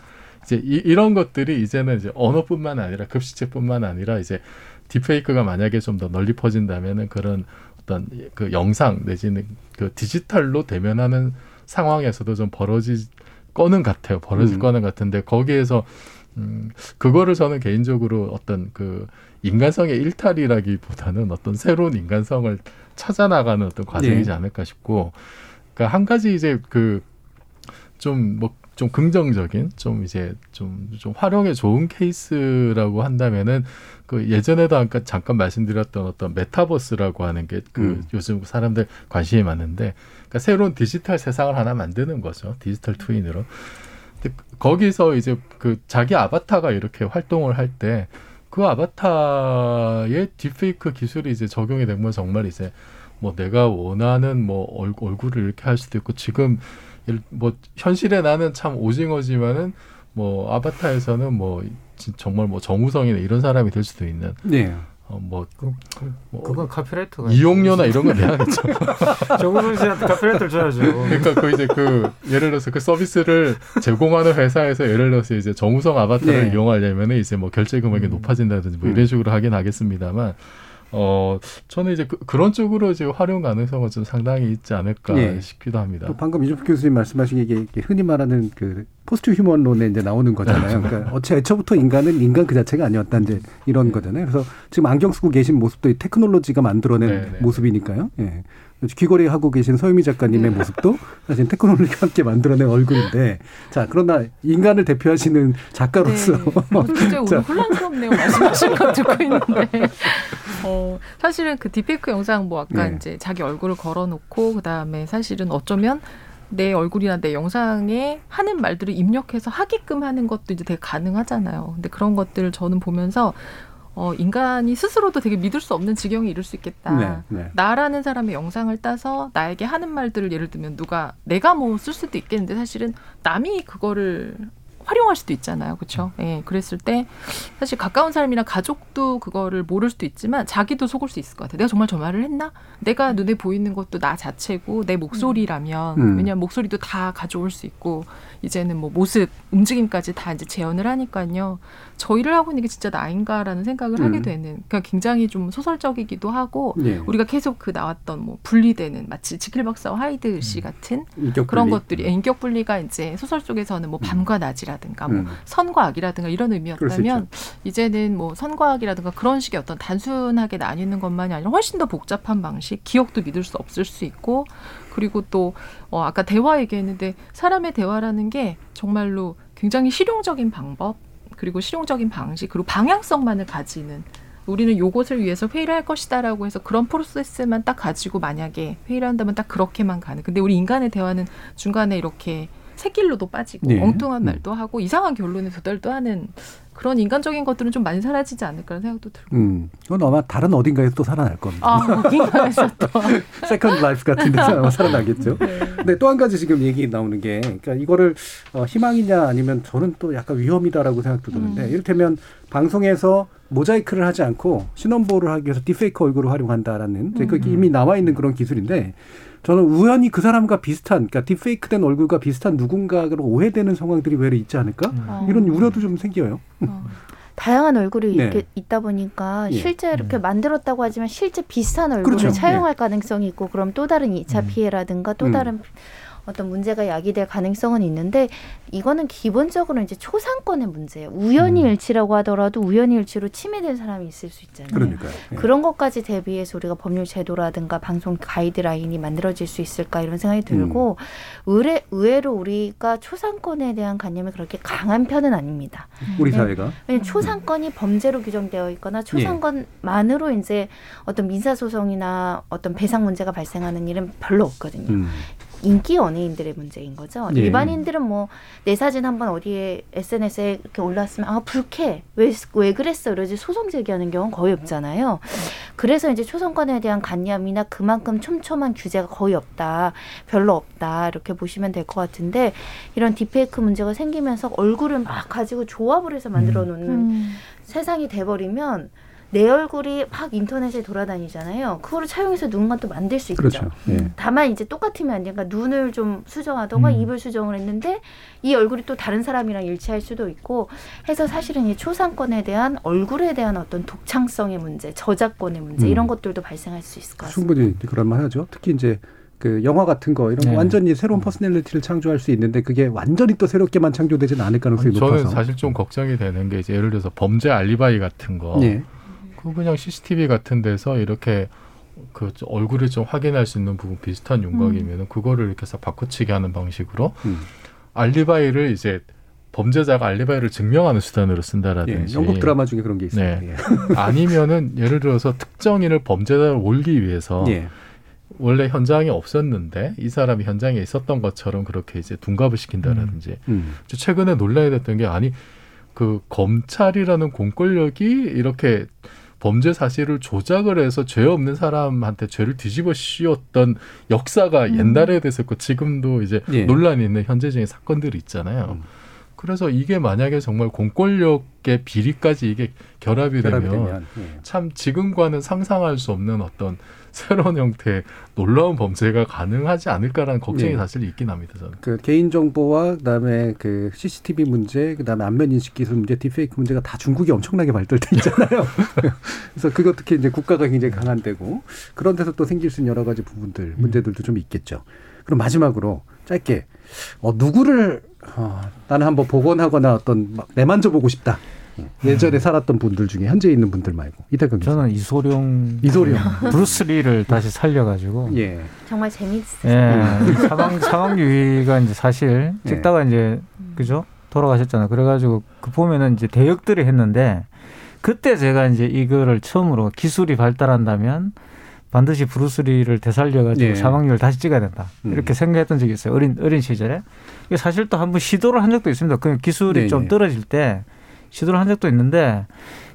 이제 이, 이런 것들이 이제는 이제 언어뿐만 아니라 급식체뿐만 아니라 이제 딥페이크가 만약에 좀 더 널리 퍼진다면은 그런 어떤 그 영상 내지는 그 디지털로 대면하는 상황에서도 좀 벌어질 거는 같아요. 벌어질 음. 거는 같은데 거기에서 음 그거를 저는 개인적으로 어떤 그 인간성의 일탈이라기보다는 어떤 새로운 인간성을 찾아 나가는 어떤 과정이지 네. 않을까 싶고 그러니까 한 가지 이제 그 좀 뭐 좀 긍정적인 좀 이제 좀좀 활용에 좋은 케이스라고 한다면은 그 예전에도 아까 잠깐 말씀드렸던 어떤 메타버스라고 하는 게그 음. 요즘 사람들 관심이 많은데 그러니까 새로운 디지털 세상을 하나 만드는 거죠 디지털 트윈으로 근데 거기서 이제 그 자기 아바타가 이렇게 활동을 할 때 그 아바타의 딥페이크 기술이 이제 적용이 되면 정말 이제 뭐 내가 원하는 뭐 얼, 얼굴을 이렇게 할 수도 있고 지금 일- 뭐 현실에 나는 참 오징어지만은 뭐 아바타에서는 뭐 진- 정말 뭐 정우성이나 이런 사람이 될 수도 있는 네. 어뭐 뭐 그건 카피라이터가 이용료나 이런 거 내야겠죠. 정우성 씨한테 카피라이터를 줘야죠. 그러니까 그 이제 그 예를 들어서 그 서비스를 제공하는 회사에서 예를 들어서 이제 정우성 아바타를 네. 이용하려면 이제 뭐 결제 금액이 높아진다든지 뭐 음. 이런 식으로 하긴 하겠습니다만 어 저는 이제 그, 런 쪽으로 이제 활용 가능성은 좀 상당히 있지 않을까 예. 싶기도 합니다. 또 방금 이준표 교수님 말씀하신 게 이게 흔히 말하는 그 포스트 휴먼론에 이제 나오는 거잖아요. 그러니까 어째 애초부터 인간은 인간 그 자체가 아니었다 이제 이런 거잖아요. 그래서 지금 안경 쓰고 계신 모습도 이 테크놀로지가 만들어낸 네, 네. 모습이니까요. 예. 귀걸이 하고 계신 서유미 작가님의 모습도 사실 테크놀로지가 함께 만들어낸 얼굴인데 자 그러나 인간을 대표하시는 작가로서 어, 굉장히 오늘 자, 혼란스럽네요. 말씀하신 거 듣고 있는데. 어, 사실은 그 딥페이크 영상 뭐 아까 네. 이제 자기 얼굴을 걸어놓고 그 다음에 사실은 어쩌면 내 얼굴이나 내 영상에 하는 말들을 입력해서 하게끔 하는 것도 이제 되게 가능하잖아요. 근데 그런 것들을 저는 보면서 어, 인간이 스스로도 되게 믿을 수 없는 지경에 이를 수 있겠다. 네, 네. 나라는 사람의 영상을 따서 나에게 하는 말들을 예를 들면 누가 내가 뭐 쓸 수도 있겠는데 사실은 남이 그거를 활용할 수도 있잖아요. 그렇죠? 예. 그랬을 때 사실 가까운 사람이나 가족도 그거를 모를 수도 있지만 자기도 속을 수 있을 것 같아요. 내가 정말 저 말을 했나? 내가 눈에 보이는 것도 나 자체고 내 목소리라면 음. 왜냐하면 목소리도 다 가져올 수 있고 이제는 뭐 모습, 움직임까지 다 이제 재현을 하니까요. 저 일을 하고 있는 게 진짜 나인가라는 생각을 하게 음. 되는 그러니까 굉장히 좀 소설적이기도 하고 예. 우리가 계속 그 나왔던 뭐 분리되는 마치 지킬 박사와 하이드 씨 같은 인격 그런 분리. 것들이 예, 인격 분리가 이제 소설 속에서는 뭐 밤과 낮이라든가 뭐 음. 선과 악이라든가 이런 의미였다면 이제는 뭐 선과 악이라든가 그런 식의 어떤 단순하게 나뉘는 것만이 아니라 훨씬 더 복잡한 방식, 기억도 믿을 수 없을 수 있고 그리고 또 어, 아까 대화 얘기했는데 사람의 대화라는 게 정말로 굉장히 실용적인 방법 그리고 실용적인 방식 그리고 방향성만을 가지는 우리는 요것을 위해서 회의를 할 것이다라고 해서 그런 프로세스만 딱 가지고 만약에 회의를 한다면 딱 그렇게만 가는. 근데 우리 인간의 대화는 중간에 이렇게 샛길로도 빠지고 네. 엉뚱한 음. 말도 하고 이상한 결론에 도달도 하는 그런 인간적인 것들은 좀 많이 사라지지 않을까라는 생각도 들고. 음, 그건 아마 다른 어딘가에서 또 살아날 겁니다. 아, 어딘가에서 또. Second Life 같은 데서 아마 살아나겠죠. 근데 또 한 가지 지금 얘기 나오는 게, 그러니까 이거를 어, 희망이냐 아니면 저는 또 약간 위험이다라고 생각도 드는데, 음. 이를테면 방송에서 모자이크를 하지 않고 신원보호를 하기 위해서 디페이크 얼굴을 활용한다라는 음. 이미 나와 있는 그런 기술인데, 저는 우연히 그 사람과 비슷한, 그러니까 디페이크된 얼굴과 비슷한 누군가로 오해되는 상황들이 왜 있지 않을까? 음. 이런 우려도 좀 생겨요. 다양한 얼굴이 네. 이렇게 있다 보니까 예. 실제 이렇게 만들었다고 하지만 실제 비슷한 얼굴을 그렇죠. 차용할 가능성이 있고 그럼 또 다른 2차 피해라든가 또 음. 다른 어떤 문제가 야기될 가능성은 있는데 이거는 기본적으로 이제 초상권의 문제예요. 우연히 일치라고 하더라도 우연히 일치로 침해된 사람이 있을 수 있잖아요. 그러니까요. 예. 그런 것까지 대비해서 우리가 법률 제도라든가 방송 가이드라인이 만들어질 수 있을까 이런 생각이 들고 의뢰, 의외로 우리가 초상권에 대한 관념이 그렇게 강한 편은 아닙니다. 우리 네. 사회가. 왜냐면 초상권이 범죄로 규정되어 있거나 초상권만으로 이제 어떤 민사 소송이나 어떤 배상 문제가 발생하는 일은 별로 없거든요. 음. 인기 연예인들의 문제인 거죠. 예. 일반인들은 뭐 내 사진 한번 어디에 SNS에 이렇게 올랐으면 아 불쾌 왜 왜 그랬어 이러지 소송 제기하는 경우는 거의 없잖아요. 그래서 이제 초상권에 대한 관념이나 그만큼 촘촘한 규제가 거의 없다, 별로 없다 이렇게 보시면 될 것 같은데 이런 딥페이크 문제가 생기면서 얼굴을 막 가지고 조합을 해서 만들어 놓는 음. 세상이 돼버리면 내 얼굴이 막 인터넷에 돌아다니잖아요. 그거를 차용해서 누군가 또 만들 수 있죠. 그렇죠. 예. 다만 이제 똑같으면 안 되니까 눈을 좀 수정하던가 음. 입을 수정을 했는데 이 얼굴이 또 다른 사람이랑 일치할 수도 있고 해서 사실은 이 초상권에 대한 얼굴에 대한 어떤 독창성의 문제, 저작권의 문제 음. 이런 것들도 발생할 수 있을 것 같습니다. 충분히 그럴 만하죠. 특히 이제 그 영화 같은 거 이런 거 네. 완전히 새로운 personality를 창조할 수 있는데 그게 완전히 또 새롭게만 창조되지는 않을 가능성이 저는 높아서. 사실 좀 걱정이 되는 게 이제 예를 들어서 범죄 알리바이 같은 거. 예. 그 그냥 CCTV 같은 데서 이렇게 그 얼굴을 좀 확인할 수 있는 부분 비슷한 윤곽이면은 그거를 이렇게 해서 바꿔치기 하는 방식으로 음. 알리바이를 이제 범죄자가 알리바이를 증명하는 수단으로 예, 쓴다라든지 영국 드라마 중에 그런 게 있어요. 네. 예. 아니면은 예를 들어서 특정인을 범죄자로 올기 위해서 예. 원래 현장에 없었는데 이 사람이 현장에 있었던 것처럼 그렇게 이제 둔갑을 시킨다라든지 음. 저 최근에 논란이 됐던 게 아니 그 검찰이라는 공권력이 이렇게 범죄 사실을 조작을 해서 죄 없는 사람한테 죄를 뒤집어 씌웠던 역사가 옛날에 됐었고 지금도 이제 예. 논란이 있는 현재적인 사건들이 있잖아요. 그래서 이게 만약에 정말 공권력의 비리까지 이게 결합이, 결합이 되면, 되면, 예. 참 지금과는 상상할 수 없는 어떤 새로운 형태의 놀라운 범죄가 가능하지 않을까라는 걱정이 예. 사실 있긴 합니다. 저는. 그 개인 정보와 그다음에 그 CCTV 문제, 그다음에 안면 인식 기술 문제, 딥페이크 문제가 다 중국이 엄청나게 발달돼 있잖아요. 그래서 그거 특히 이제 국가가 굉장히 강한 데고 그런 데서 또 생길 수 있는 여러 가지 부분들, 문제들도 좀 있겠죠. 그럼 마지막으로 짧게 어, 누구를 어, 나는 한번 복원하거나 어떤 막 내만져 보고 싶다. 예전에 살았던 분들 중에 현재 있는 분들 말고 이태경 저는 이소룡 이소룡 브루스리를 다시 살려가지고 예. 정말 재밌으세요. 예 사방 사방유희가 이제 사실 예. 찍다가 이제 그죠 돌아가셨잖아요. 그래가지고 그 보면은 이제 대역들을 했는데 그때 제가 이제 이거를 처음으로 기술이 발달한다면 반드시 브루스리를 되살려가지고 예. 사망률을 다시 찍어야 된다. 음. 이렇게 생각했던 적이 있어요. 어린 어린 시절에. 이게 사실 또 한 번 시도를 한 적도 있습니다. 그 기술이 네, 좀 네. 떨어질 때 시도를 한 적도 있는데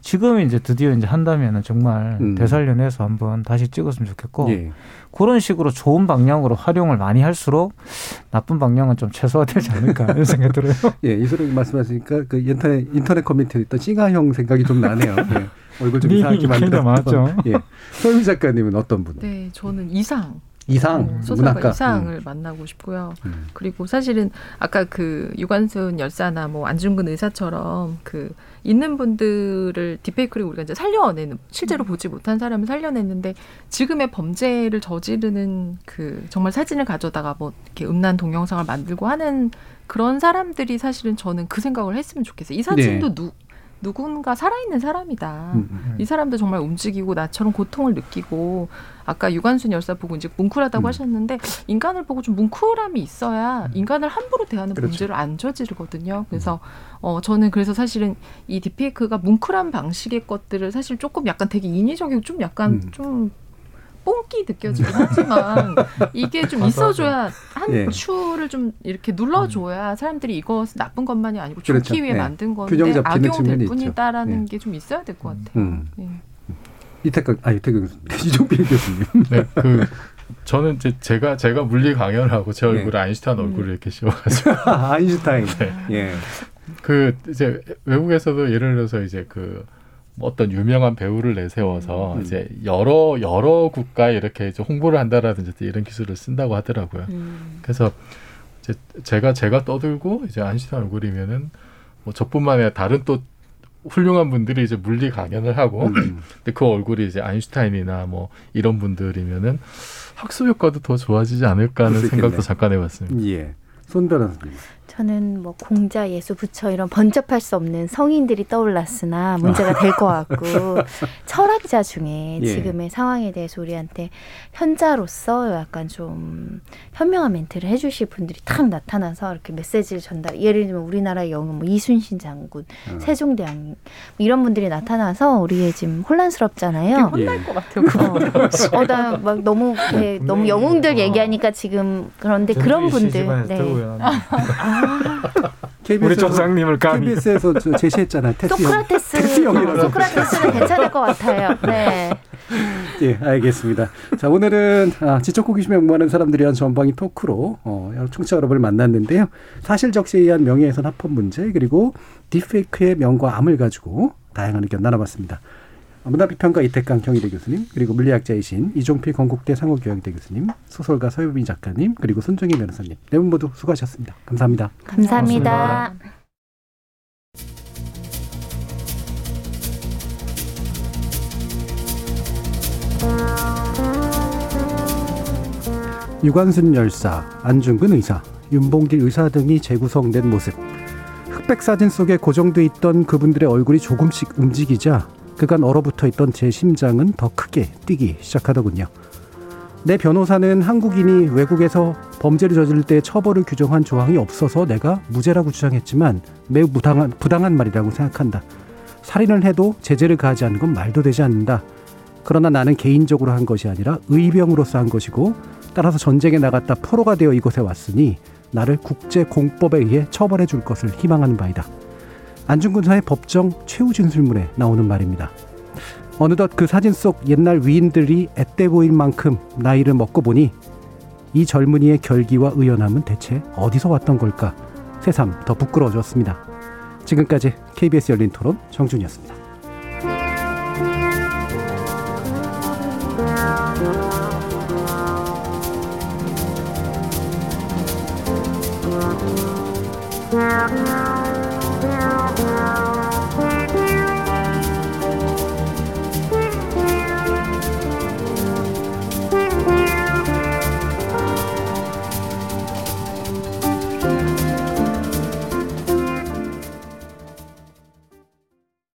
지금 이제 드디어 이제 한다면은 정말 음. 되살려내서 한번 다시 찍었으면 좋겠고 예. 그런 식으로 좋은 방향으로 활용을 많이 할수록 나쁜 방향은 좀 최소화되지 않을까 이런 생각이 들어요. 예, 이소룡 말씀하시니까 그 인터넷 인터넷 커뮤니티에 있던 싱하형 생각이 좀 나네요. 예. 얼굴 좀 네, 이상하게. 많았죠. 예. 서유 작가님은 어떤 분? 네, 저는 이상. 이상 어, 소설가 문학가. 이상을 음. 만나고 싶고요. 음. 그리고 사실은 아까 그 유관순 열사나 뭐 안중근 의사처럼 그 있는 분들을 디페이크를 우리가 이제 살려내는 실제로 보지 못한 사람을 살려냈는데 지금의 범죄를 저지르는 그 정말 사진을 가져다가 뭐 이렇게 음란 동영상을 만들고 하는 그런 사람들이 사실은 저는 그 생각을 했으면 좋겠어요. 이 사진도 네. 누 누군가 살아있는 사람이다. 음, 음. 이 사람도 정말 움직이고 나처럼 고통을 느끼고 아까 유관순 열사 보고 이제 뭉클하다고 음. 하셨는데 인간을 보고 좀 뭉클함이 있어야 인간을 함부로 대하는 그렇죠. 범죄를 안 저지르거든요. 그래서 어 저는 그래서 사실은 이 디페이크가 뭉클한 방식의 것들을 사실 조금 약간 되게 인위적이고 좀 약간 음. 좀 뽕기 느껴지긴 하지만 이게 좀 있어줘야 한 예. 추를 좀 이렇게 눌러줘야 사람들이 이것은 나쁜 것만이 아니고 좋기 그렇죠. 위해 예. 만든 건데 악용될 뿐이다라는 있죠. 게좀 있어야 될 것 같아요. 음. 예. 이태경 아 이태경 교수님. 이종필 교수님. 네, 그 저는 이제 제가 제가 물리 강연을 하고 제 얼굴에 아인슈타인 얼굴을 이렇게 씌워가지고 아, 아인슈타인. 네. 예. 그 이제 외국에서도 예를 들어서 이제 그뭐 어떤 유명한 배우를 내세워서 음. 이제 여러 여러 국가에 이렇게 이제 홍보를 한다라든지 이런 기술을 쓴다고 하더라고요. 그래서 이제 제가 제가 떠들고 이제 아인슈타인 얼굴이면은 뭐 저뿐만 아니라 다른 또 훌륭한 분들이 이제 물리 강연을 하고 음. 근데 그 얼굴이 이제 아인슈타인이나 뭐 이런 분들이면은 학습 효과도 더 좋아지지 않을까 하는 생각도. 잠깐 해봤습니다. 예. 손 변호사님. 저는 뭐 공자, 예수, 부처 이런 번쩍할 수 없는 성인들이 떠올랐으나 문제가 될 것 같고 철학자 중에 예. 지금의 상황에 대해서 우리한테 현자로서 약간 좀 현명한 멘트를 해주실 분들이 탁 나타나서 이렇게 메시지를 전달. 예를 들면 우리나라의 영웅 뭐 이순신 장군, 어. 세종대왕 뭐 이런 분들이 나타나서 우리의 지금 혼란스럽잖아요. 혼날 것 같아요. 어, 나 막 너무 네, 너무 영웅들 얘기하니까 지금 그런데 그런 분들 네. KBS 우리 조상님을 감히. KBS에서 저 제시했잖아요. 테스 형. 소크라테스 테스 형이라서. 소크라테스는 괜찮을 것 같아요. 네. 예, 알겠습니다. 자, 오늘은 아, 지적 호기심에 목마른 사람들이 한 전방위 토크로 어, 여러 청취자 여러분을 만났는데요. 사실 적시에 의한 명예훼손 합헌 문제 그리고 딥페이크의 명과 암을 가지고 다양한 의견 나눠봤습니다. 문화비평가 이태강 경희대 교수님, 그리고 물리학자이신 이종필 건국대 상호교양대 교수님, 소설가 서유빈 작가님, 그리고 손정희 변호사님 네 분 모두 수고하셨습니다. 감사합니다. 감사합니다. 유관순 열사, 안중근 의사, 윤봉길 의사 등이 재구성된 모습. 흑백 사진 속에 고정돼 있던 그분들의 얼굴이 조금씩 움직이자 그간 얼어붙어 있던 제 심장은 더 크게 뛰기 시작하더군요. 내 변호사는 한국인이 외국에서 범죄를 저지를 때 처벌을 규정한 조항이 없어서 내가 무죄라고 주장했지만 매우 부당한, 부당한 말이라고 생각한다. 살인을 해도 제재를 가하지 않는 건 말도 되지 않는다. 그러나 나는 개인적으로 한 것이 아니라 의병으로서 한 것이고 따라서 전쟁에 나갔다 포로가 되어 이곳에 왔으니 나를 국제 공법에 의해 처벌해 줄 것을 희망하는 바이다. 안중근사의 법정 최후 진술문에 나오는 말입니다. 어느덧 그 사진 속 옛날 위인들이 앳돼 보일 만큼 나이를 먹고 보니 이 젊은이의 결기와 의연함은 대체 어디서 왔던 걸까 새삼 더 부끄러워졌습니다. 지금까지 KBS 열린 토론 정준이었습니다.